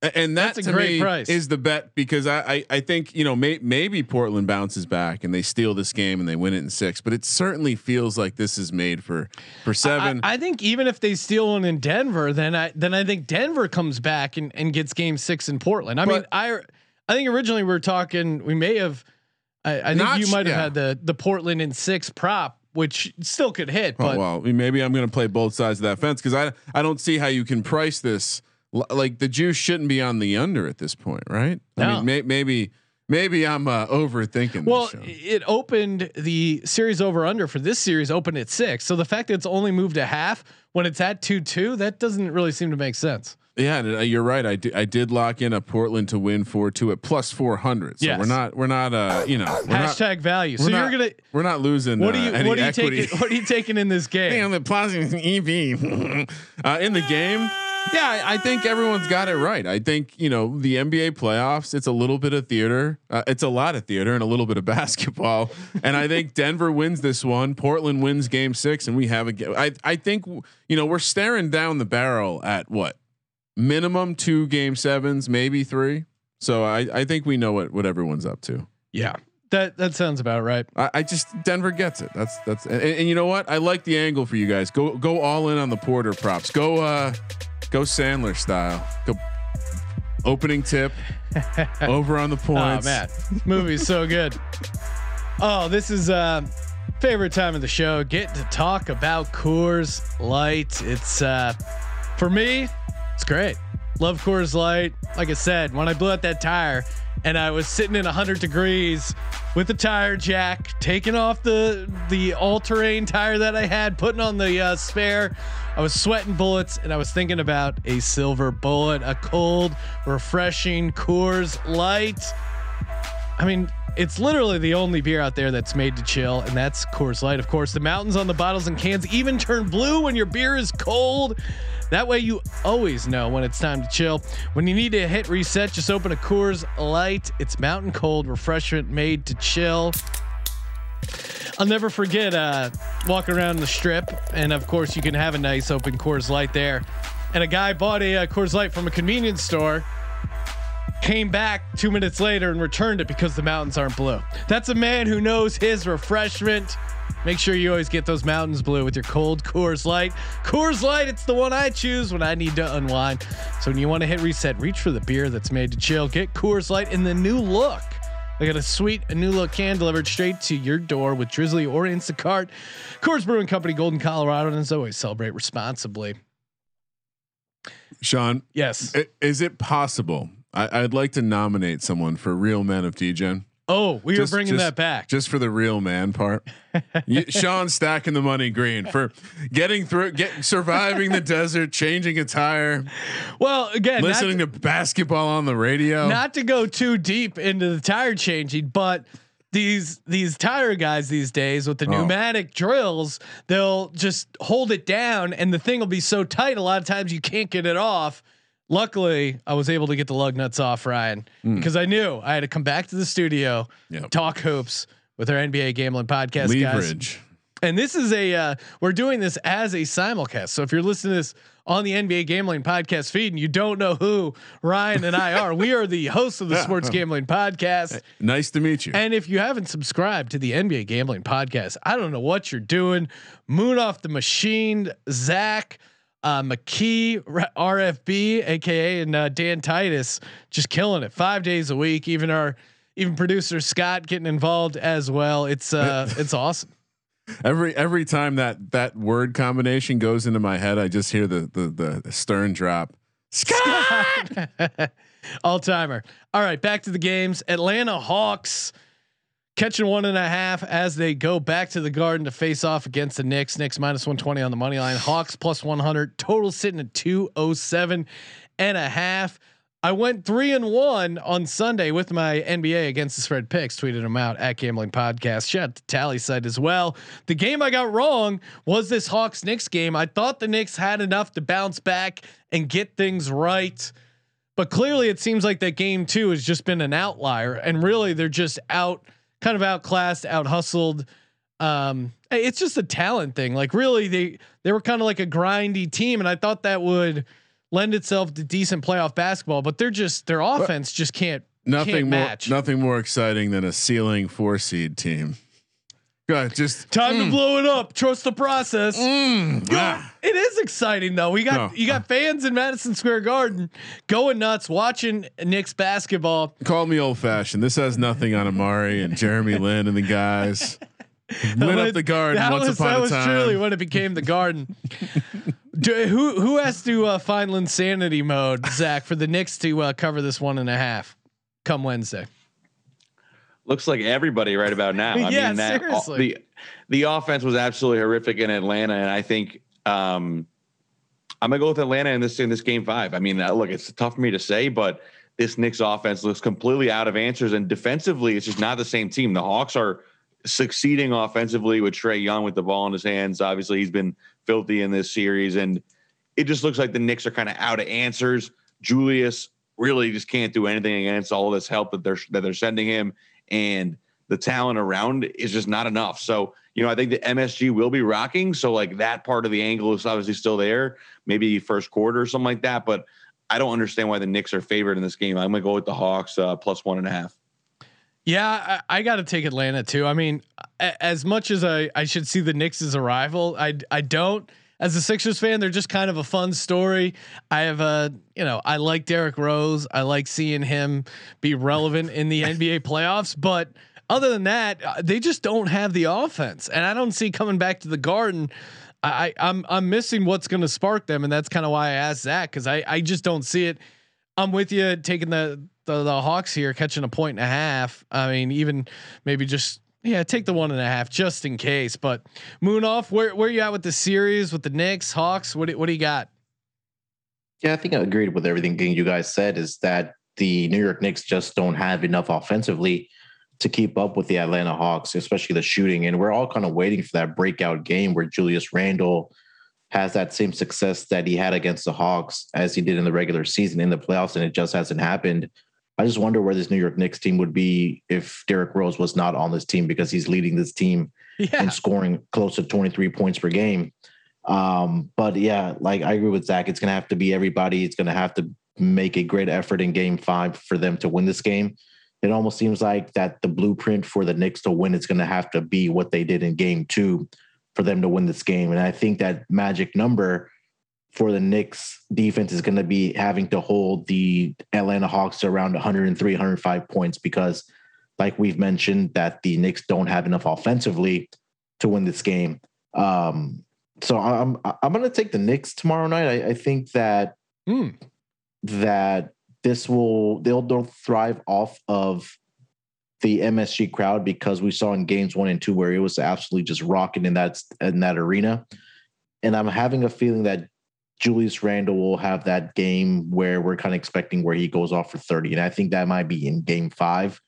And that That's a to great me price. is the bet because I, I I think you know may, maybe Portland bounces back and they steal this game and they win it in six, but it certainly feels like this is made for for seven. I, I think even if they steal one in Denver, then I then I think Denver comes back and, and gets game six in Portland. I mean, I I think originally we were talking we may have I, I think you might have yeah. had the the Portland in six prop, which still could hit, Oh, but well, maybe I'm going to play both sides of that fence because I I don't see how you can price this like the juice shouldn't be on the under at this point, right? I No. mean, may, maybe maybe I'm uh, overthinking. well, this show. it opened the series over under for this series opened at six. So the fact that it's only moved a half when it's at two two, that doesn't really seem to make sense. Yeah, and, uh, you're right. I did, I did lock in a Portland to win four two at plus four hundred. So Yes. we're not we're not uh you know we're not, Hashtag value. we're So not- you're gonna we're not losing. what uh, are you any what are you equity. taking what are you taking in this game? Damn, the plaza EV uh, in the game. Yeah, I, I think everyone's got it right. I think you know the NBA playoffs. It's a little bit of theater. Uh, it's a lot of theater and a little bit of basketball. and I think Denver wins this one. Portland wins Game Six, and we have a. I I think you know we're staring down the barrel at what minimum two Game Sevens, maybe three. So I I think we know what what everyone's up to. Yeah. That that sounds about right. I, I just Denver gets it. That's that's and, and you know what? I like the angle for you guys. Go go all in on the Porter props. Go uh go Sandler style. Go opening tip over on the points. Oh points. man, this movie's so good. Oh, this is uh favorite time of the show. Get to talk about Coors Light. It's uh for me, it's great. Love Coors Light. Like I said, when I blew out that tire and I was sitting in 100 degrees with the tire jack, taking off the the all-terrain tire that I had, putting on the uh, spare. I was sweating bullets and I was thinking about a silver bullet, a cold, refreshing Coors Light. I mean, it's literally the only beer out there that's made to chill, and that's Coors Light. Of course, the mountains on the bottles and cans even turn blue when your beer is cold. That way, you always know when it's time to chill. When you need to hit reset, just open a Coors Light. It's mountain cold refreshment made to chill. I'll never forget uh, walking around the strip, and of course, you can have a nice open Coors Light there. And a guy bought a, uh Coors Light from a convenience store, came back two minutes later and returned it because the mountains aren't blue. That's a man who knows his refreshment. Make sure you always get those mountains blue with your cold Coors Light. Coors Light, it's the one I choose when I need to unwind. So when you want to hit reset, reach for the beer that's made to chill. Get Coors Light in the new look. I got a sweet a new look can delivered straight to your door with Drizly or Instacart. Coors Brewing Company, Golden, Colorado, and as always, celebrate responsibly. Sean, Yes. is it possible? I, I'd like to nominate someone for Real Men of Degen. Oh, we Just- are bringing just- that back. just for the real man part. You- Sean stacking the money green for getting through, get surviving the desert, changing a tire, Well, again, listening to basketball on the radio. not to go too deep into the tire changing, but these these tire guys these days with the Oh. pneumatic drills, they'll just hold it down and the thing will be so tight a lot of times you can't get it off. Luckily, I was able to get the lug nuts off Ryan because I knew I had to come back to the studio. Yep. talk hoops with our NBA gambling podcast guys. And this is a uh, we're doing this as a simulcast. So if you're listening to this on the NBA Gambling Podcast feed and you don't know who Ryan and I are, we are the hosts of the Sports Gambling Podcast. Nice to meet you. And if you haven't subscribed to the NBA Gambling Podcast, I don't know what you're doing. Munaf the machine, Zach, uh, McKee, RFB, aka and uh, Dan Titus, just killing it five days a week. Even our even producer Scott getting involved as well. It's uh, it's awesome. every every time that that word combination goes into my head, I just hear the the the stern drop. Scott, all timer. All right, back to the games. Atlanta Hawks catching one and a half as they go back to the Garden to face off against the Knicks. Knicks minus one twenty on the money line. Hawks plus one hundred. Total sitting at two oh seven and a half. I went three and one on Sunday with my NBA against the spread picks. Tweeted them out at Gambling Podcast. Shout out to TallySight as well. The game I got wrong was this Hawks Knicks game. I thought the Knicks had enough to bounce back and get things right. But clearly, it seems like that game two has just been an outlier, and really they're just out, kind of outclassed, out hustled. Um, it's just a talent thing. Like really, they they were kind of like a grindy team, and I thought that would lend itself to decent playoff basketball. But they're just their offense just can't Nothing can't more match. nothing more exciting than a ceiling four seed team. Go ahead, just Time to blow it up. Trust the process. mm, ah. It is exciting though. We got No. you got fans in Madison Square Garden going nuts watching Knicks basketball. Call me old fashioned. This has nothing on Amar'e and Jeremy Lin and the guys. Lit up the garden That once was, upon that was truly when it became the garden. Do, who who has to uh, find insanity mode, Zach, for the Knicks to uh, cover this one and a half come Wednesday? Looks like everybody right about now. I Yeah, mean, that, seriously. the the offense was absolutely horrific in Atlanta, and I think um, I'm gonna go with Atlanta in this in this game five. I mean, uh, look, it's tough for me to say, but this Knicks offense looks completely out of answers, and defensively, it's just not the same team. The Hawks are succeeding offensively with Trae Young with the ball in his hands. Obviously, he's been filthy in this series, and it just looks like the Knicks are kind of out of answers. Julius really just can't do anything against all this help that they're that they're sending him, and the talent around is just not enough. So, you know, I think the MSG will be rocking. So, like that part of the angle is obviously still there, maybe first quarter or something like that. But I don't understand why the Knicks are favored in this game. I'm gonna go with the Hawks uh, plus one and a half. Yeah, I, I got to take Atlanta too. I mean, a, as much as I, I should see the Knicks as a rival, I I don't. As a Sixers fan, they're just kind of a fun story. I have a, you know, I like Derrick Rose. I like seeing him be relevant in the NBA playoffs. But other than that, uh, they just don't have the offense, and I don't see coming back to the Garden. I, I'm I'm missing what's going to spark them, and that's kind of why I asked Zach because I I just don't see it. I'm with you taking the, the the Hawks here, catching a point and a half. I mean, even maybe just yeah, take the one and a half just in case. But Munaf, where where you at with the series with the Knicks, Hawks? What what do you got? Yeah, I think I agreed with everything you guys said. Is that the New York Knicks just don't have enough offensively to keep up with the Atlanta Hawks, especially the shooting. And we're all kind of waiting for that breakout game where Julius Randle has that same success that he had against the Hawks as he did in the regular season in the playoffs, and it just hasn't happened. I just wonder where this New York Knicks team would be if Derrick Rose was not on this team because he's leading this team Yeah. and scoring close to 23 points per game. Um, but yeah, like I agree with Zach. It's going to have to be everybody. It's going to have to make a great effort in game five for them to win this game. It almost seems like that the blueprint for the Knicks to win is going to have to be what they did in game two for them to win this game. And I think that magic number for the Knicks defense is going to be having to hold the Atlanta Hawks to around 103, 105 points because, like we've mentioned, that the Knicks don't have enough offensively to win this game. Um, so I'm I'm going to take the Knicks tomorrow night. I, I think that Hmm. that this will they'll they'll thrive off of the MSG crowd because we saw in games one and two where it was absolutely just rocking in that in that arena. And I'm having a feeling that Julius Randle will have that game where we're kind of expecting where he goes off for 30. And I think that might be in game five.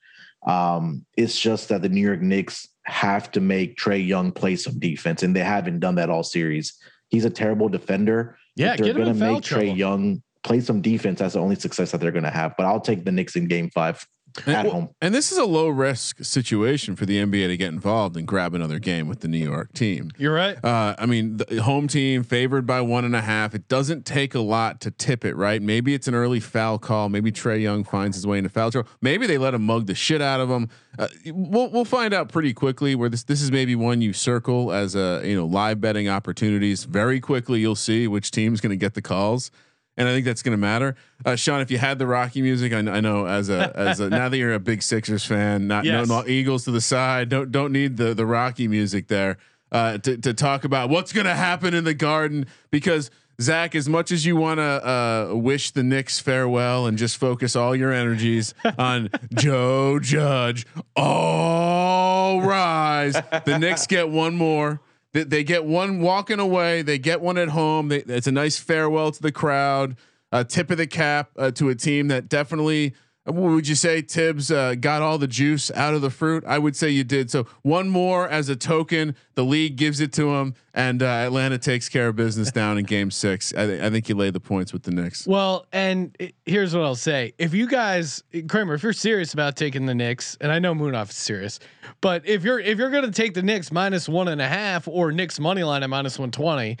Um, it's just that the New York Knicks have to make Trae Young play some defense, and they haven't done that all series. He's a terrible defender. Yeah, they're in foul make Trae. Young play some defense. That's the only success that they're going to have. But I'll take the Knicks in Game Five at And, home. and this is a low risk situation for the NBA to get involved and grab another game with the New York team. You're right. Uh, I mean, the home team favored by one and a half. It doesn't take a lot to tip it, right? Maybe it's an early foul call. Maybe Trae Young finds his way into foul trouble. Maybe they let him mug the shit out of him. Uh, we'll we'll find out pretty quickly. Where this this is maybe one you circle as a you know live betting opportunities. Very quickly, you'll see which team's going to get the calls. And I think that's going to matter, uh, Sean. If you had the Rocky music, I, I know as a as a now that you're a big Sixers fan, not Yes. no, no Eagles to the side, don't don't need the the Rocky music there uh, to to talk about what's going to happen in the Garden because Zach, as much as you want to uh, wish the Knicks farewell and just focus all your energies on Joe Judge, all rise. The Knicks get one more. They, they get one walking away. They get one at home. They, it's a nice farewell to the crowd. A tip of the cap uh, to a team that definitely. What would you say Thibs uh, got all the juice out of the fruit? I would say you did. So one more as a token. The league gives it to him, and uh, Atlanta takes care of business down in Game Six. I, th- I think you lay the points with the Knicks. Well, and i- here's what I'll say: if you guys, Kramer, if you're serious about taking the Knicks, and I know Munaf is serious, but if you're if you're going to take the Knicks minus one and a half or Knicks money line at minus one twenty,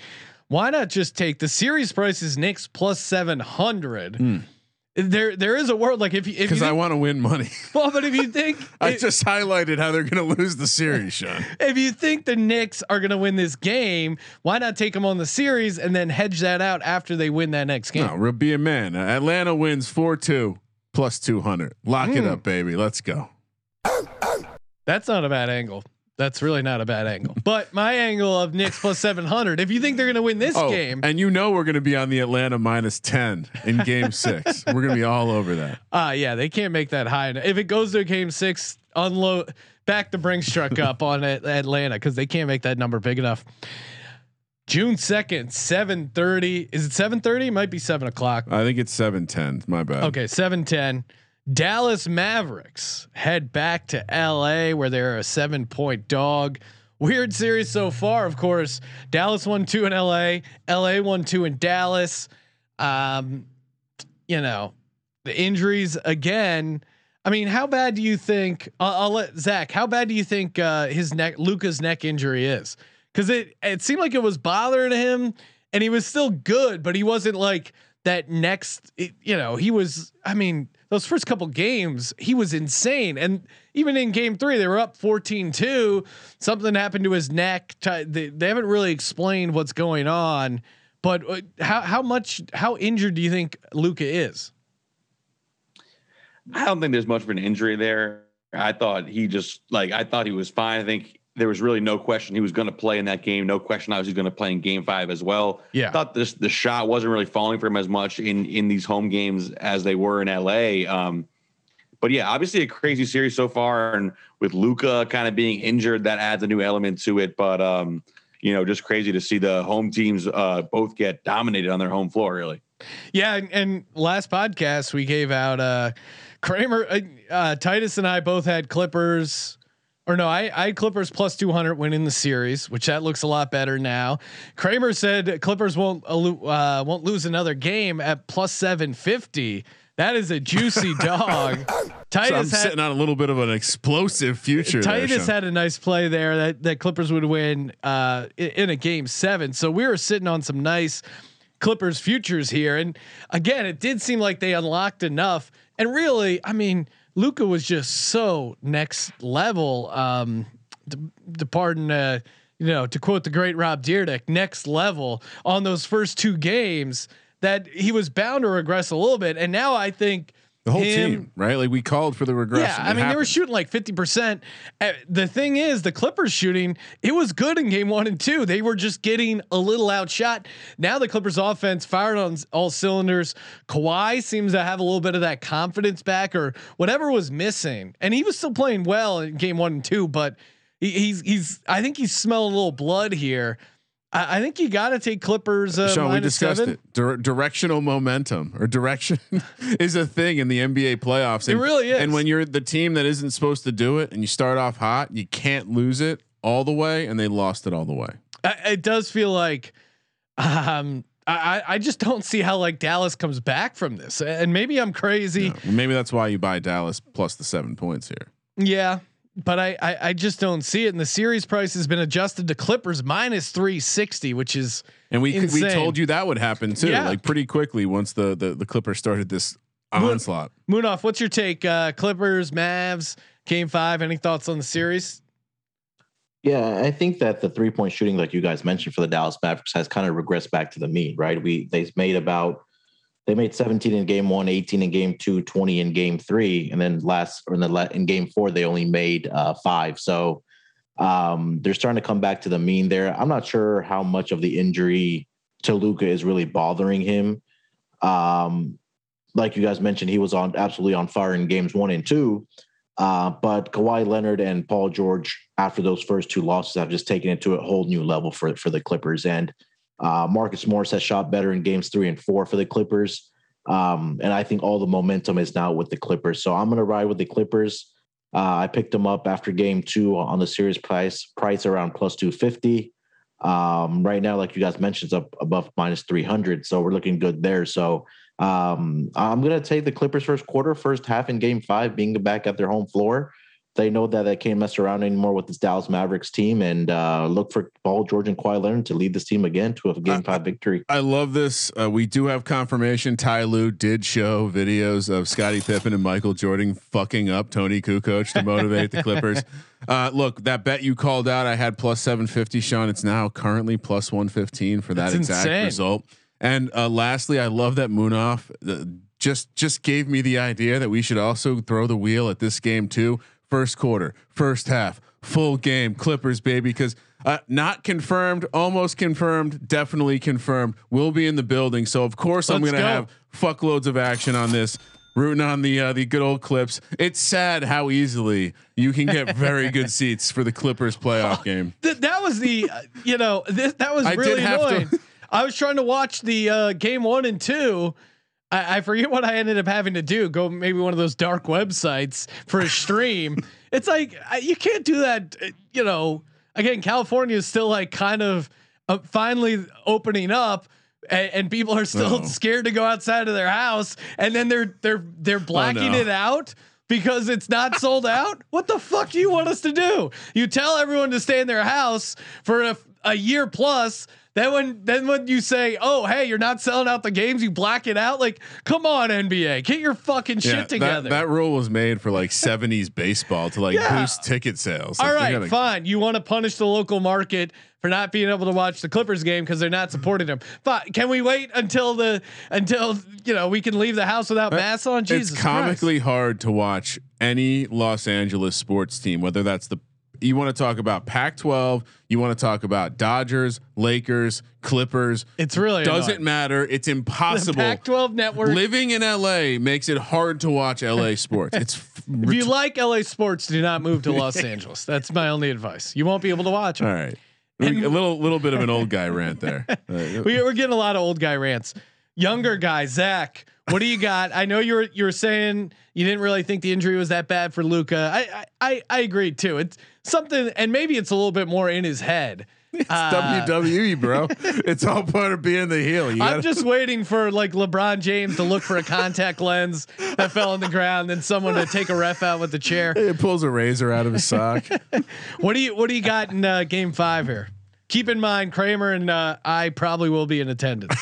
why not just take the series prices Knicks plus seven hundred? There, there is a world like if you if Because I want to win money. well, but if you think I if- just highlighted how they're going to lose the series, Sean. if you think the Knicks are going to win this game, why not take them on the series and then hedge that out after they win that next game? No, we'll be a man. Atlanta wins four two plus two hundred. Lock it Hmm. up, baby. Let's go. That's not a bad angle. That's really not a bad angle. But my angle of Knicks plus 700, if you think they're going to win this game, Oh, and you know we're going to be on the Atlanta minus ten in Game Six. We're going to be all over that. uh yeah, they can't make that high. Enough. If it goes to game 6, unload back the Brinks truck up on At- Atlanta cuz they can't make that number big enough. June 2nd, 7:30. Is it 7:30? Might be 7 o'clock. I think it's seven ten. My bad. Okay, 710. Dallas Mavericks head back to LA where they're a seven point dog. Weird series so far, of course. Dallas won two in LA, LA won two in Dallas. Um, you know, the injuries again. I mean, how bad do you think? I'll, let Zach. How bad do you think uh, his neck, Luka's neck injury is? Because it it seemed like it was bothering him, and he was still good, but he wasn't like that next. It, you know, he was. I mean, those first couple games, he was insane, and even in game three, they were up 14-2. Something happened to his neck. They, they haven't really explained what's going on, but uh, how how much how injured do you think Luka is? I don't think there's much of an injury there. I thought he just like I thought he was fine. I think there was really no question he was going to play in that game. No question I was going to play in Game Five as well. Yeah. I thought this the shot wasn't really falling for him as much in in these home games as they were in LA. Um, but yeah, obviously a crazy series so far, and with Luka kind of being injured, that adds a new element to it. But um, you know, just crazy to see the home teams uh, both get dominated on their home floor. Really. Yeah, and, and last podcast we gave out uh Kramer, uh, uh, Titus, and I both had Clippers. Or no, I, I Clippers plus 200 winning the series, which that looks a lot better now. Kramer said Clippers won't uh, won't lose another game at plus 750. That is a juicy dog. Titus so I'm had, sitting on a little bit of an explosive future. Titus there, had a nice play there that that Clippers would win uh, in a game seven. So we were sitting on some nice Clippers futures here, and again, it did seem like they unlocked enough. And really, I mean Luka was just so next level. Um, to, to pardon, uh, you know, to quote the great Rob Dyrdek, next level on those first two games that he was bound to regress a little bit. And now I think the whole him, team, right? Like we called for the regression. Yeah, I mean happened. they were shooting like fifty percent. Uh, the thing is, the Clippers shooting it was good in game one and two. They were just getting a little outshot. Now the Clippers offense fired on all cylinders. Kawhi seems to have a little bit of that confidence back, or whatever was missing, and he was still playing well in game one and two. But he, he's he's I think he's smelling a little blood here. I, I think you got to take Clippers. Uh, Sean, we discussed seven. it. Dir- directional momentum or direction is a thing in the NBA playoffs. And, it really is. And when you're the team that isn't supposed to do it, and you start off hot, you can't lose it all the way, and they lost it all the way. it does feel like. Um, I, I just don't see how like Dallas comes back from this, and maybe I'm crazy. No, maybe that's why you buy Dallas plus the seven points here. Yeah, but I, I, I just don't see it. And the series price has been adjusted to Clippers minus three sixty, which is and we insane. we told you that would happen too, yeah. like pretty quickly once the the the Clippers started this onslaught. Munaf, what's your take? Uh, Clippers, Mavs, Game Five. Any thoughts on the series? Yeah, I think that the three point shooting, like you guys mentioned, for the Dallas Mavericks has kind of regressed back to the mean. Right, we they've made about they made 17 in game one, 18 in game two, 20 in game three, and then last or in the in game four they only made uh, five. So um, they're starting to come back to the mean there. I'm not sure how much of the injury to Luka is really bothering him. Um, like you guys mentioned, he was on absolutely on fire in games one and two. Uh, but Kawhi Leonard and Paul George, after those first two losses, have just taken it to a whole new level for for the Clippers. And uh, Marcus Morris has shot better in games three and four for the Clippers. Um, and I think all the momentum is now with the Clippers. So I'm going to ride with the Clippers. Uh, I picked them up after game two on the series price, price around plus 250. Um, right now, like you guys mentioned, up above minus 300. So we're looking good there. So um, I'm going to take the Clippers first quarter, first half in game five, being back at their home floor they know that they can't mess around anymore with this Dallas Mavericks team and uh, look for Paul George and Kawhi Leonard to lead this team again to a game five victory. I love this. Uh, we do have confirmation. Ty Lue did show videos of Scottie Pippen and Michael Jordan fucking up Toni Kukoc to motivate the Clippers. Uh, look, that bet you called out, I had plus 750, Sean. It's now currently plus 115 for that That's exact insane. result. And uh, lastly, I love that Munaf uh, just just gave me the idea that we should also throw the wheel at this game too first quarter, first half, full game, Clippers, baby. Because uh, not confirmed, almost confirmed, definitely confirmed. We'll be in the building, so of course Let's I'm going to have fuckloads of action on this. Rooting on the uh, the good old Clips. It's sad how easily you can get very good seats for the Clippers playoff game. Th- that was the uh, you know this, that was I really annoying. I was trying to watch the uh, game one and two I, I, forget what I ended up having to do. Go maybe one of those dark websites for a stream. it's like I, you can't do that. Uh, you know, again, California is still like kind of uh, finally opening up. And, and people are still oh. scared to go outside of their house, and then they're they're they're blacking oh, no. it out because it's not sold out? What the fuck do you want us to do? You tell everyone to stay in their house for a, a year plus, then when then when you say, "Oh, hey, you're not selling out the games, you black it out." Like, come on, NBA, get your fucking yeah, shit together. That, that, rule was made for like '70s baseball to like yeah. boost ticket sales. Like, All right, gotta- fine. You want to punish the local market for not being able to watch the Clippers game because they're not mm-hmm. supporting them. But can we wait until the until you know we can leave the house without uh, masks on? Jesus, it's comically Christ. hard to watch any Los Angeles sports team, whether that's the you want to talk about Pac-12, you want to talk about Dodgers, Lakers, Clippers. It's really doesn't annoying. matter. It's impossible. The Pac-12 network living in LA makes it hard to watch LA sports. It's if you like LA sports, do not move to Los Angeles. That's my only advice. You won't be able to watch. Them. All right, and a little little bit of an old guy rant there. Uh, we, we're getting a lot of old guy rants. Younger guy Zach What do you got? I know you're you're saying you didn't really think the injury was that bad for Luka. I I I agree too. It's something, and maybe it's a little bit more in his head. It's Uh, WWE, bro. it's all part of being the heel. You I'm just waiting for like LeBron James to look for a contact lens that fell on the ground, then someone to take a ref out with the chair. It pulls a razor out of his sock. What do you What do you got in uh, Game Five here? Keep in mind, Kramer and uh, I probably will be in attendance.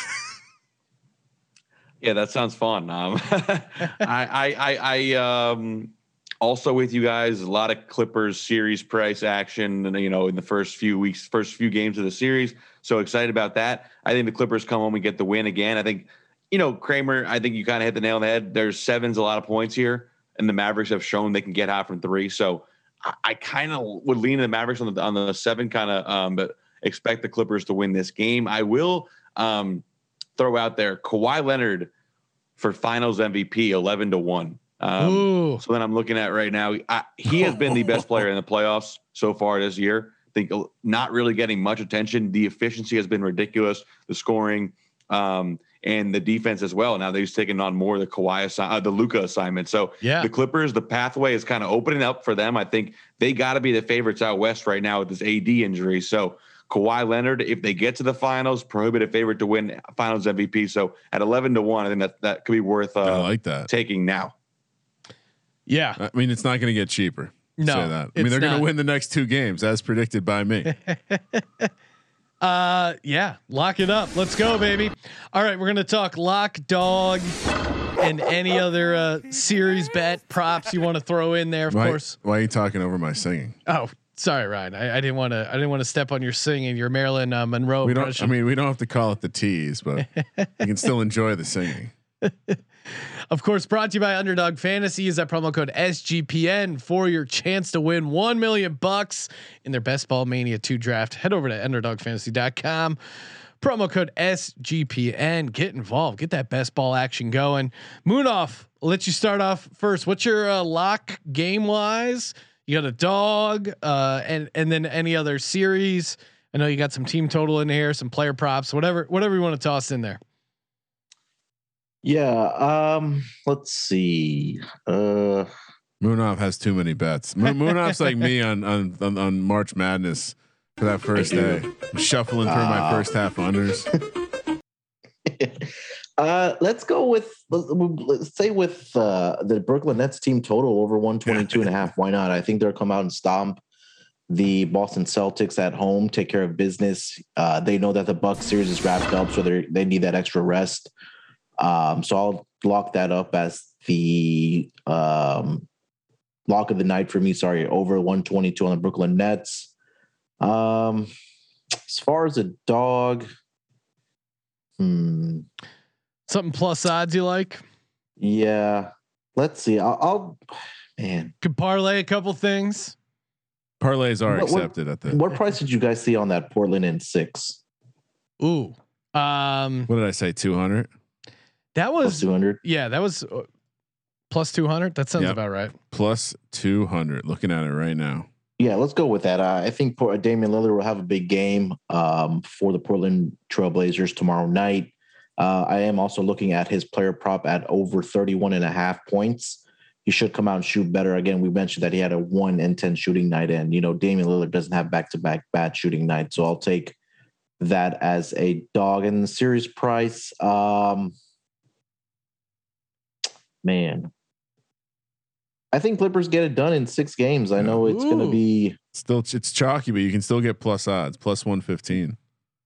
Yeah, that sounds fun. Um, I, I, I, I, um, also with you guys, a lot of Clippers series price action, and you know, in the first few weeks, first few games of the series. So excited about that. I think the Clippers come home and get the win again. I think, you know, Kramer. I think you kind of hit the nail on the head. There's sevens, a lot of points here, and the Mavericks have shown they can get hot from three. So I, I kind of would lean the Mavericks on the on the seven, kind of, um, but expect the Clippers to win this game. I will um, throw out there Kawhi Leonard for Finals MVP, eleven to one. Um, so then I'm looking at right now. I, he has been the best player in the playoffs so far this year. I think uh, not really getting much attention. The efficiency has been ridiculous. The scoring um, and the defense as well. Now he's taken on more of the Kawhi, assi- uh, the Luka assignment. So yeah. the Clippers, the pathway is kind of opening up for them. I think they got to be the favorites out west right now with this AD injury. So Kawhi Leonard, if they get to the finals, prohibitive favorite to win Finals MVP. So at eleven to one, I think that that could be worth I uh, like that. taking now. Yeah. I mean, it's not going to get cheaper. No, say that. I mean, they're going to win the next two games, as predicted by me. Uh, yeah. Lock it up. Let's go, baby. All right, we're gonna talk lock dog and any other uh, series bet props you want to throw in there. Of why, course. why are you talking over my singing? Oh, sorry, Ryan. I, I didn't want to. I didn't want to step on your singing. Your Marilyn uh, Monroe We don't. I mean, we don't have to call it the tease, but you can still enjoy the singing. Of course, brought to you by Underdog Fantasy. Is that promo code SGPN for your chance to win 1 million bucks in their Best Ball Mania 2 draft. Head over to underdogfantasy.com. Promo code SGPN. Get involved. Get that best ball action going. Munaf. Let you start off first. What's your uh, lock game wise? You got a dog, uh, and and then any other series. I know you got some team total in here, some player props, whatever, whatever you want to toss in there. Yeah. Um. Let's see. Uh. Munaf has too many bets. Mo- Munaf's like me on, on on on March Madness for that first day, shuffling through my Ah. first half unders. Uh, let's go with let's, say with uh, the Brooklyn Nets team total over 122 and a half. Why not? I think they'll come out and stomp the Boston Celtics at home, take care of business. Uh, they know that the Bucks series is wrapped up, so they they need that extra rest. Um, so I'll lock that up as the um, lock of the night for me. Sorry, over 122 on the Brooklyn Nets. Um, as far as a dog, hmm. Something plus odds you like? Yeah. Let's see. I'll, I'll man. Could parlay a couple things. Parlays are What- what- accepted at the. What price did you guys see on that Portland in six? Ooh. Um What did I say? Two hundred. that was two hundred. yeah, that was uh, plus 200. That sounds Yep. about right. plus 200 looking at it right now Yeah, let's go with that. Uh, I think Port- Damian Lillard will have a big game um, for the Portland Trailblazers tomorrow night. Uh, I am also looking at his player prop at over 31 and a half points. He should come out and shoot better. Again, we mentioned that he had a one and 10 shooting night, and you know, Damian Lillard doesn't have back to back bad shooting nights. So I'll take that as a dog in the series price. Um, man, I think Clippers get it done in six games. I know it's going to be. still it's chalky but you can still get plus odds plus 115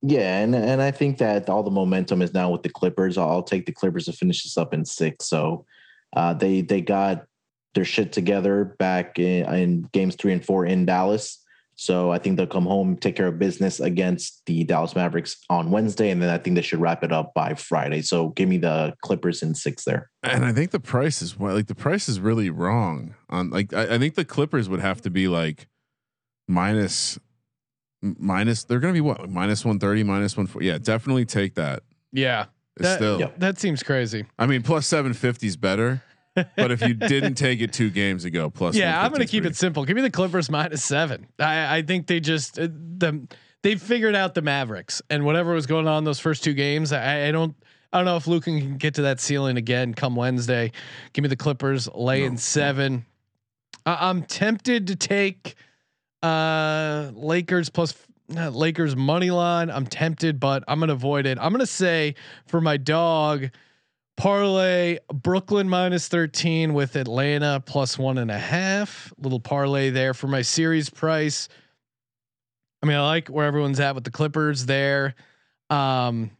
Yeah, and and I think that all the momentum is now with the Clippers. I'll take the Clippers to finish this up in six. So uh, they they got their shit together back in, in games three and four in Dallas. So I think they'll come home, take care of business against the Dallas Mavericks on Wednesday, and then I think they should wrap it up by Friday. So give me the Clippers in six there. and i think the price is like the price is really wrong on like I, I think the clippers would have to be like minus minus they're gonna be what minus 130 minus 140 yeah definitely take that Yeah. That, still yeah. that seems crazy. i mean plus 750 is better but if you didn't take it two games ago plus yeah, I'm gonna keep pretty- it simple. Give me the Clippers minus seven. I, I think they just uh, the they figured out the Mavericks and whatever was going on those first two games. I, I don't I don't know if Luke can get to that ceiling again come Wednesday. Give me the Clippers laying No. seven. I, I'm tempted to take uh Lakers plus Lakers money line. I'm tempted, but I'm gonna avoid it. I'm gonna say for my dog, parlay Brooklyn minus 13 with Atlanta plus one and a half. Little parlay there for my series price. I mean, I like where everyone's at with the Clippers there. Um,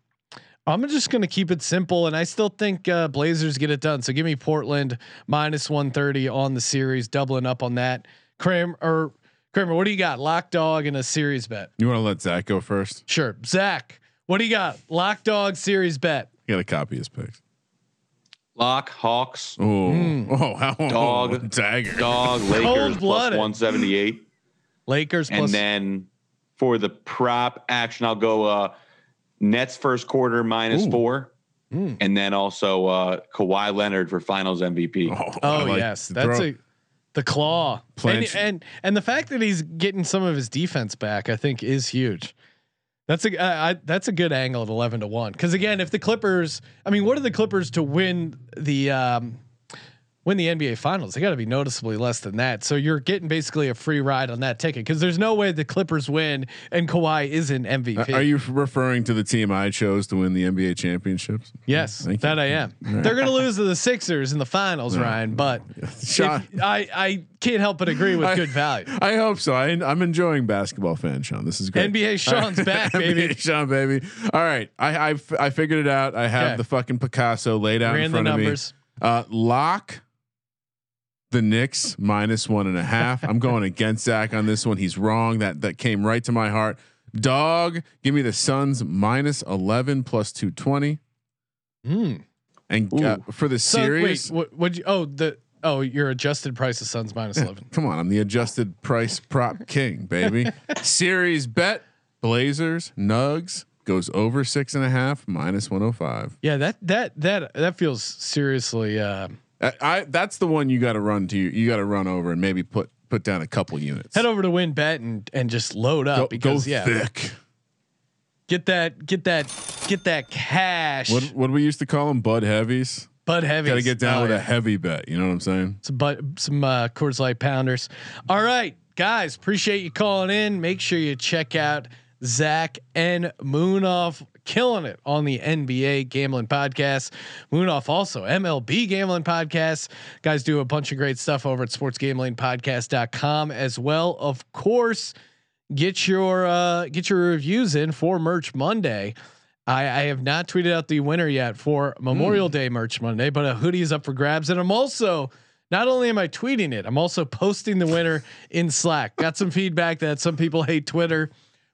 I'm just going to keep it simple, and I still think uh, Blazers get it done. So give me Portland minus 130 on the series, doubling up on that. Kramer or Kramer, what do you got? Lock dog and a series bet. You want to let Zach go first? Sure, Zach, what do you got? Lock dog series bet. You got to copy his picks. Lock, Hawks, Oh, Mm. oh, how Dog. dagger. dog, Lakers 178. Lakers And plus then for the prop action, I'll go uh, Nets first quarter minus Ooh. four. Mm. And then also uh, Kawhi Leonard for finals MVP. Oh, Oh like yes, that's throw- a the claw. And, and and the fact that he's getting some of his defense back, I think, is huge. That's a I, I, that's a good angle at eleven to one. Because again, if the Clippers, I mean, what are the Clippers to win the um, win the NBA Finals? They got to be noticeably less than that. So you're getting basically a free ride on that ticket. Because there's no way the Clippers win and Kawhi isn't MVP. Are you referring to the team I chose to win the NBA championships? Yes, Thank that you. I am. They're going to lose to the Sixers in the finals, Ryan. But Sean, if- I I can't help but agree with good value. I hope so. I, I'm enjoying basketball fan, Sean. This is great. NBA Sean's back, baby. NBA Sean, baby. All right, I I, I figured it out. I have Okay. the fucking Picasso laid out Ran in the front of numbers. me. Uh, lock the Knicks minus one and a half. I'm going against Zach on this one. He's wrong. That that came right to my heart. Dog, give me the Suns minus 11 plus 220. Mm. And uh, for the So series, wait, what would you? Oh, the oh, your adjusted price of Suns minus eleven. Come on, I'm the adjusted price prop king, baby. Series bet Blazers Nugs goes over six and a half minus 105. Yeah, that that that that feels seriously. Uh, I, that's the one you got to run to. You got to run over and maybe put put down a couple units. head over to WynnBET and and just load up Go, because go yeah, thick. get that get that get that cash. What what we used to call them? Bud heavies. Bud heavy. Got to get down with a heavy bet. You know what I'm saying? some but some uh, Coors Light pounders. All right, guys, appreciate you calling in. Make sure you check out Zach and Munaf killing it on the NBA gambling podcast. Munaf also MLB gambling podcast. Guys do a bunch of great stuff over at sportsgamblingpodcast.com as well. Of course, get your uh, get your reviews in for Merch Monday. I, I have not tweeted out the winner yet for Memorial Day Merch Monday, but a hoodie is up for grabs, and I'm also not only am I tweeting it, I'm also posting the winner in Slack. Got some feedback that some people hate Twitter,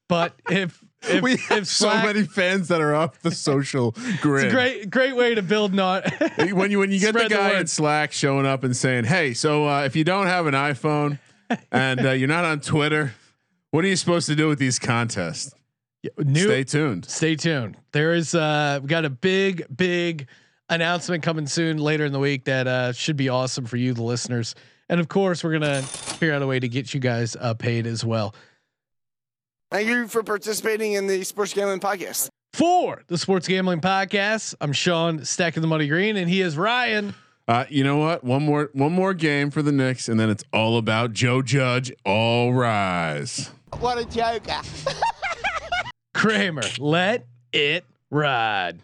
but if if, we have so many fans that are off the social grid. it's a great great way to build not when you when you get the the guy word. in Slack showing up and saying, "Hey, so uh, if you don't have an iPhone and uh, you're not on Twitter, what are you supposed to do with these contests?" new Stay tuned. stay tuned. There is uh we got a big big announcement coming soon later in the week that uh should be awesome for you the listeners. And of course, we're going to figure out a way to get you guys uh, paid as well. Thank you for participating in the Sports Gambling Podcast. For the Sports Gambling Podcast, I'm Sean Stacking the Money Green and he is Ryan. Uh, you know what? One more one more game for the Knicks, and then it's all about Joe Judge. All rise. What a joker. Kramer. Let it ride.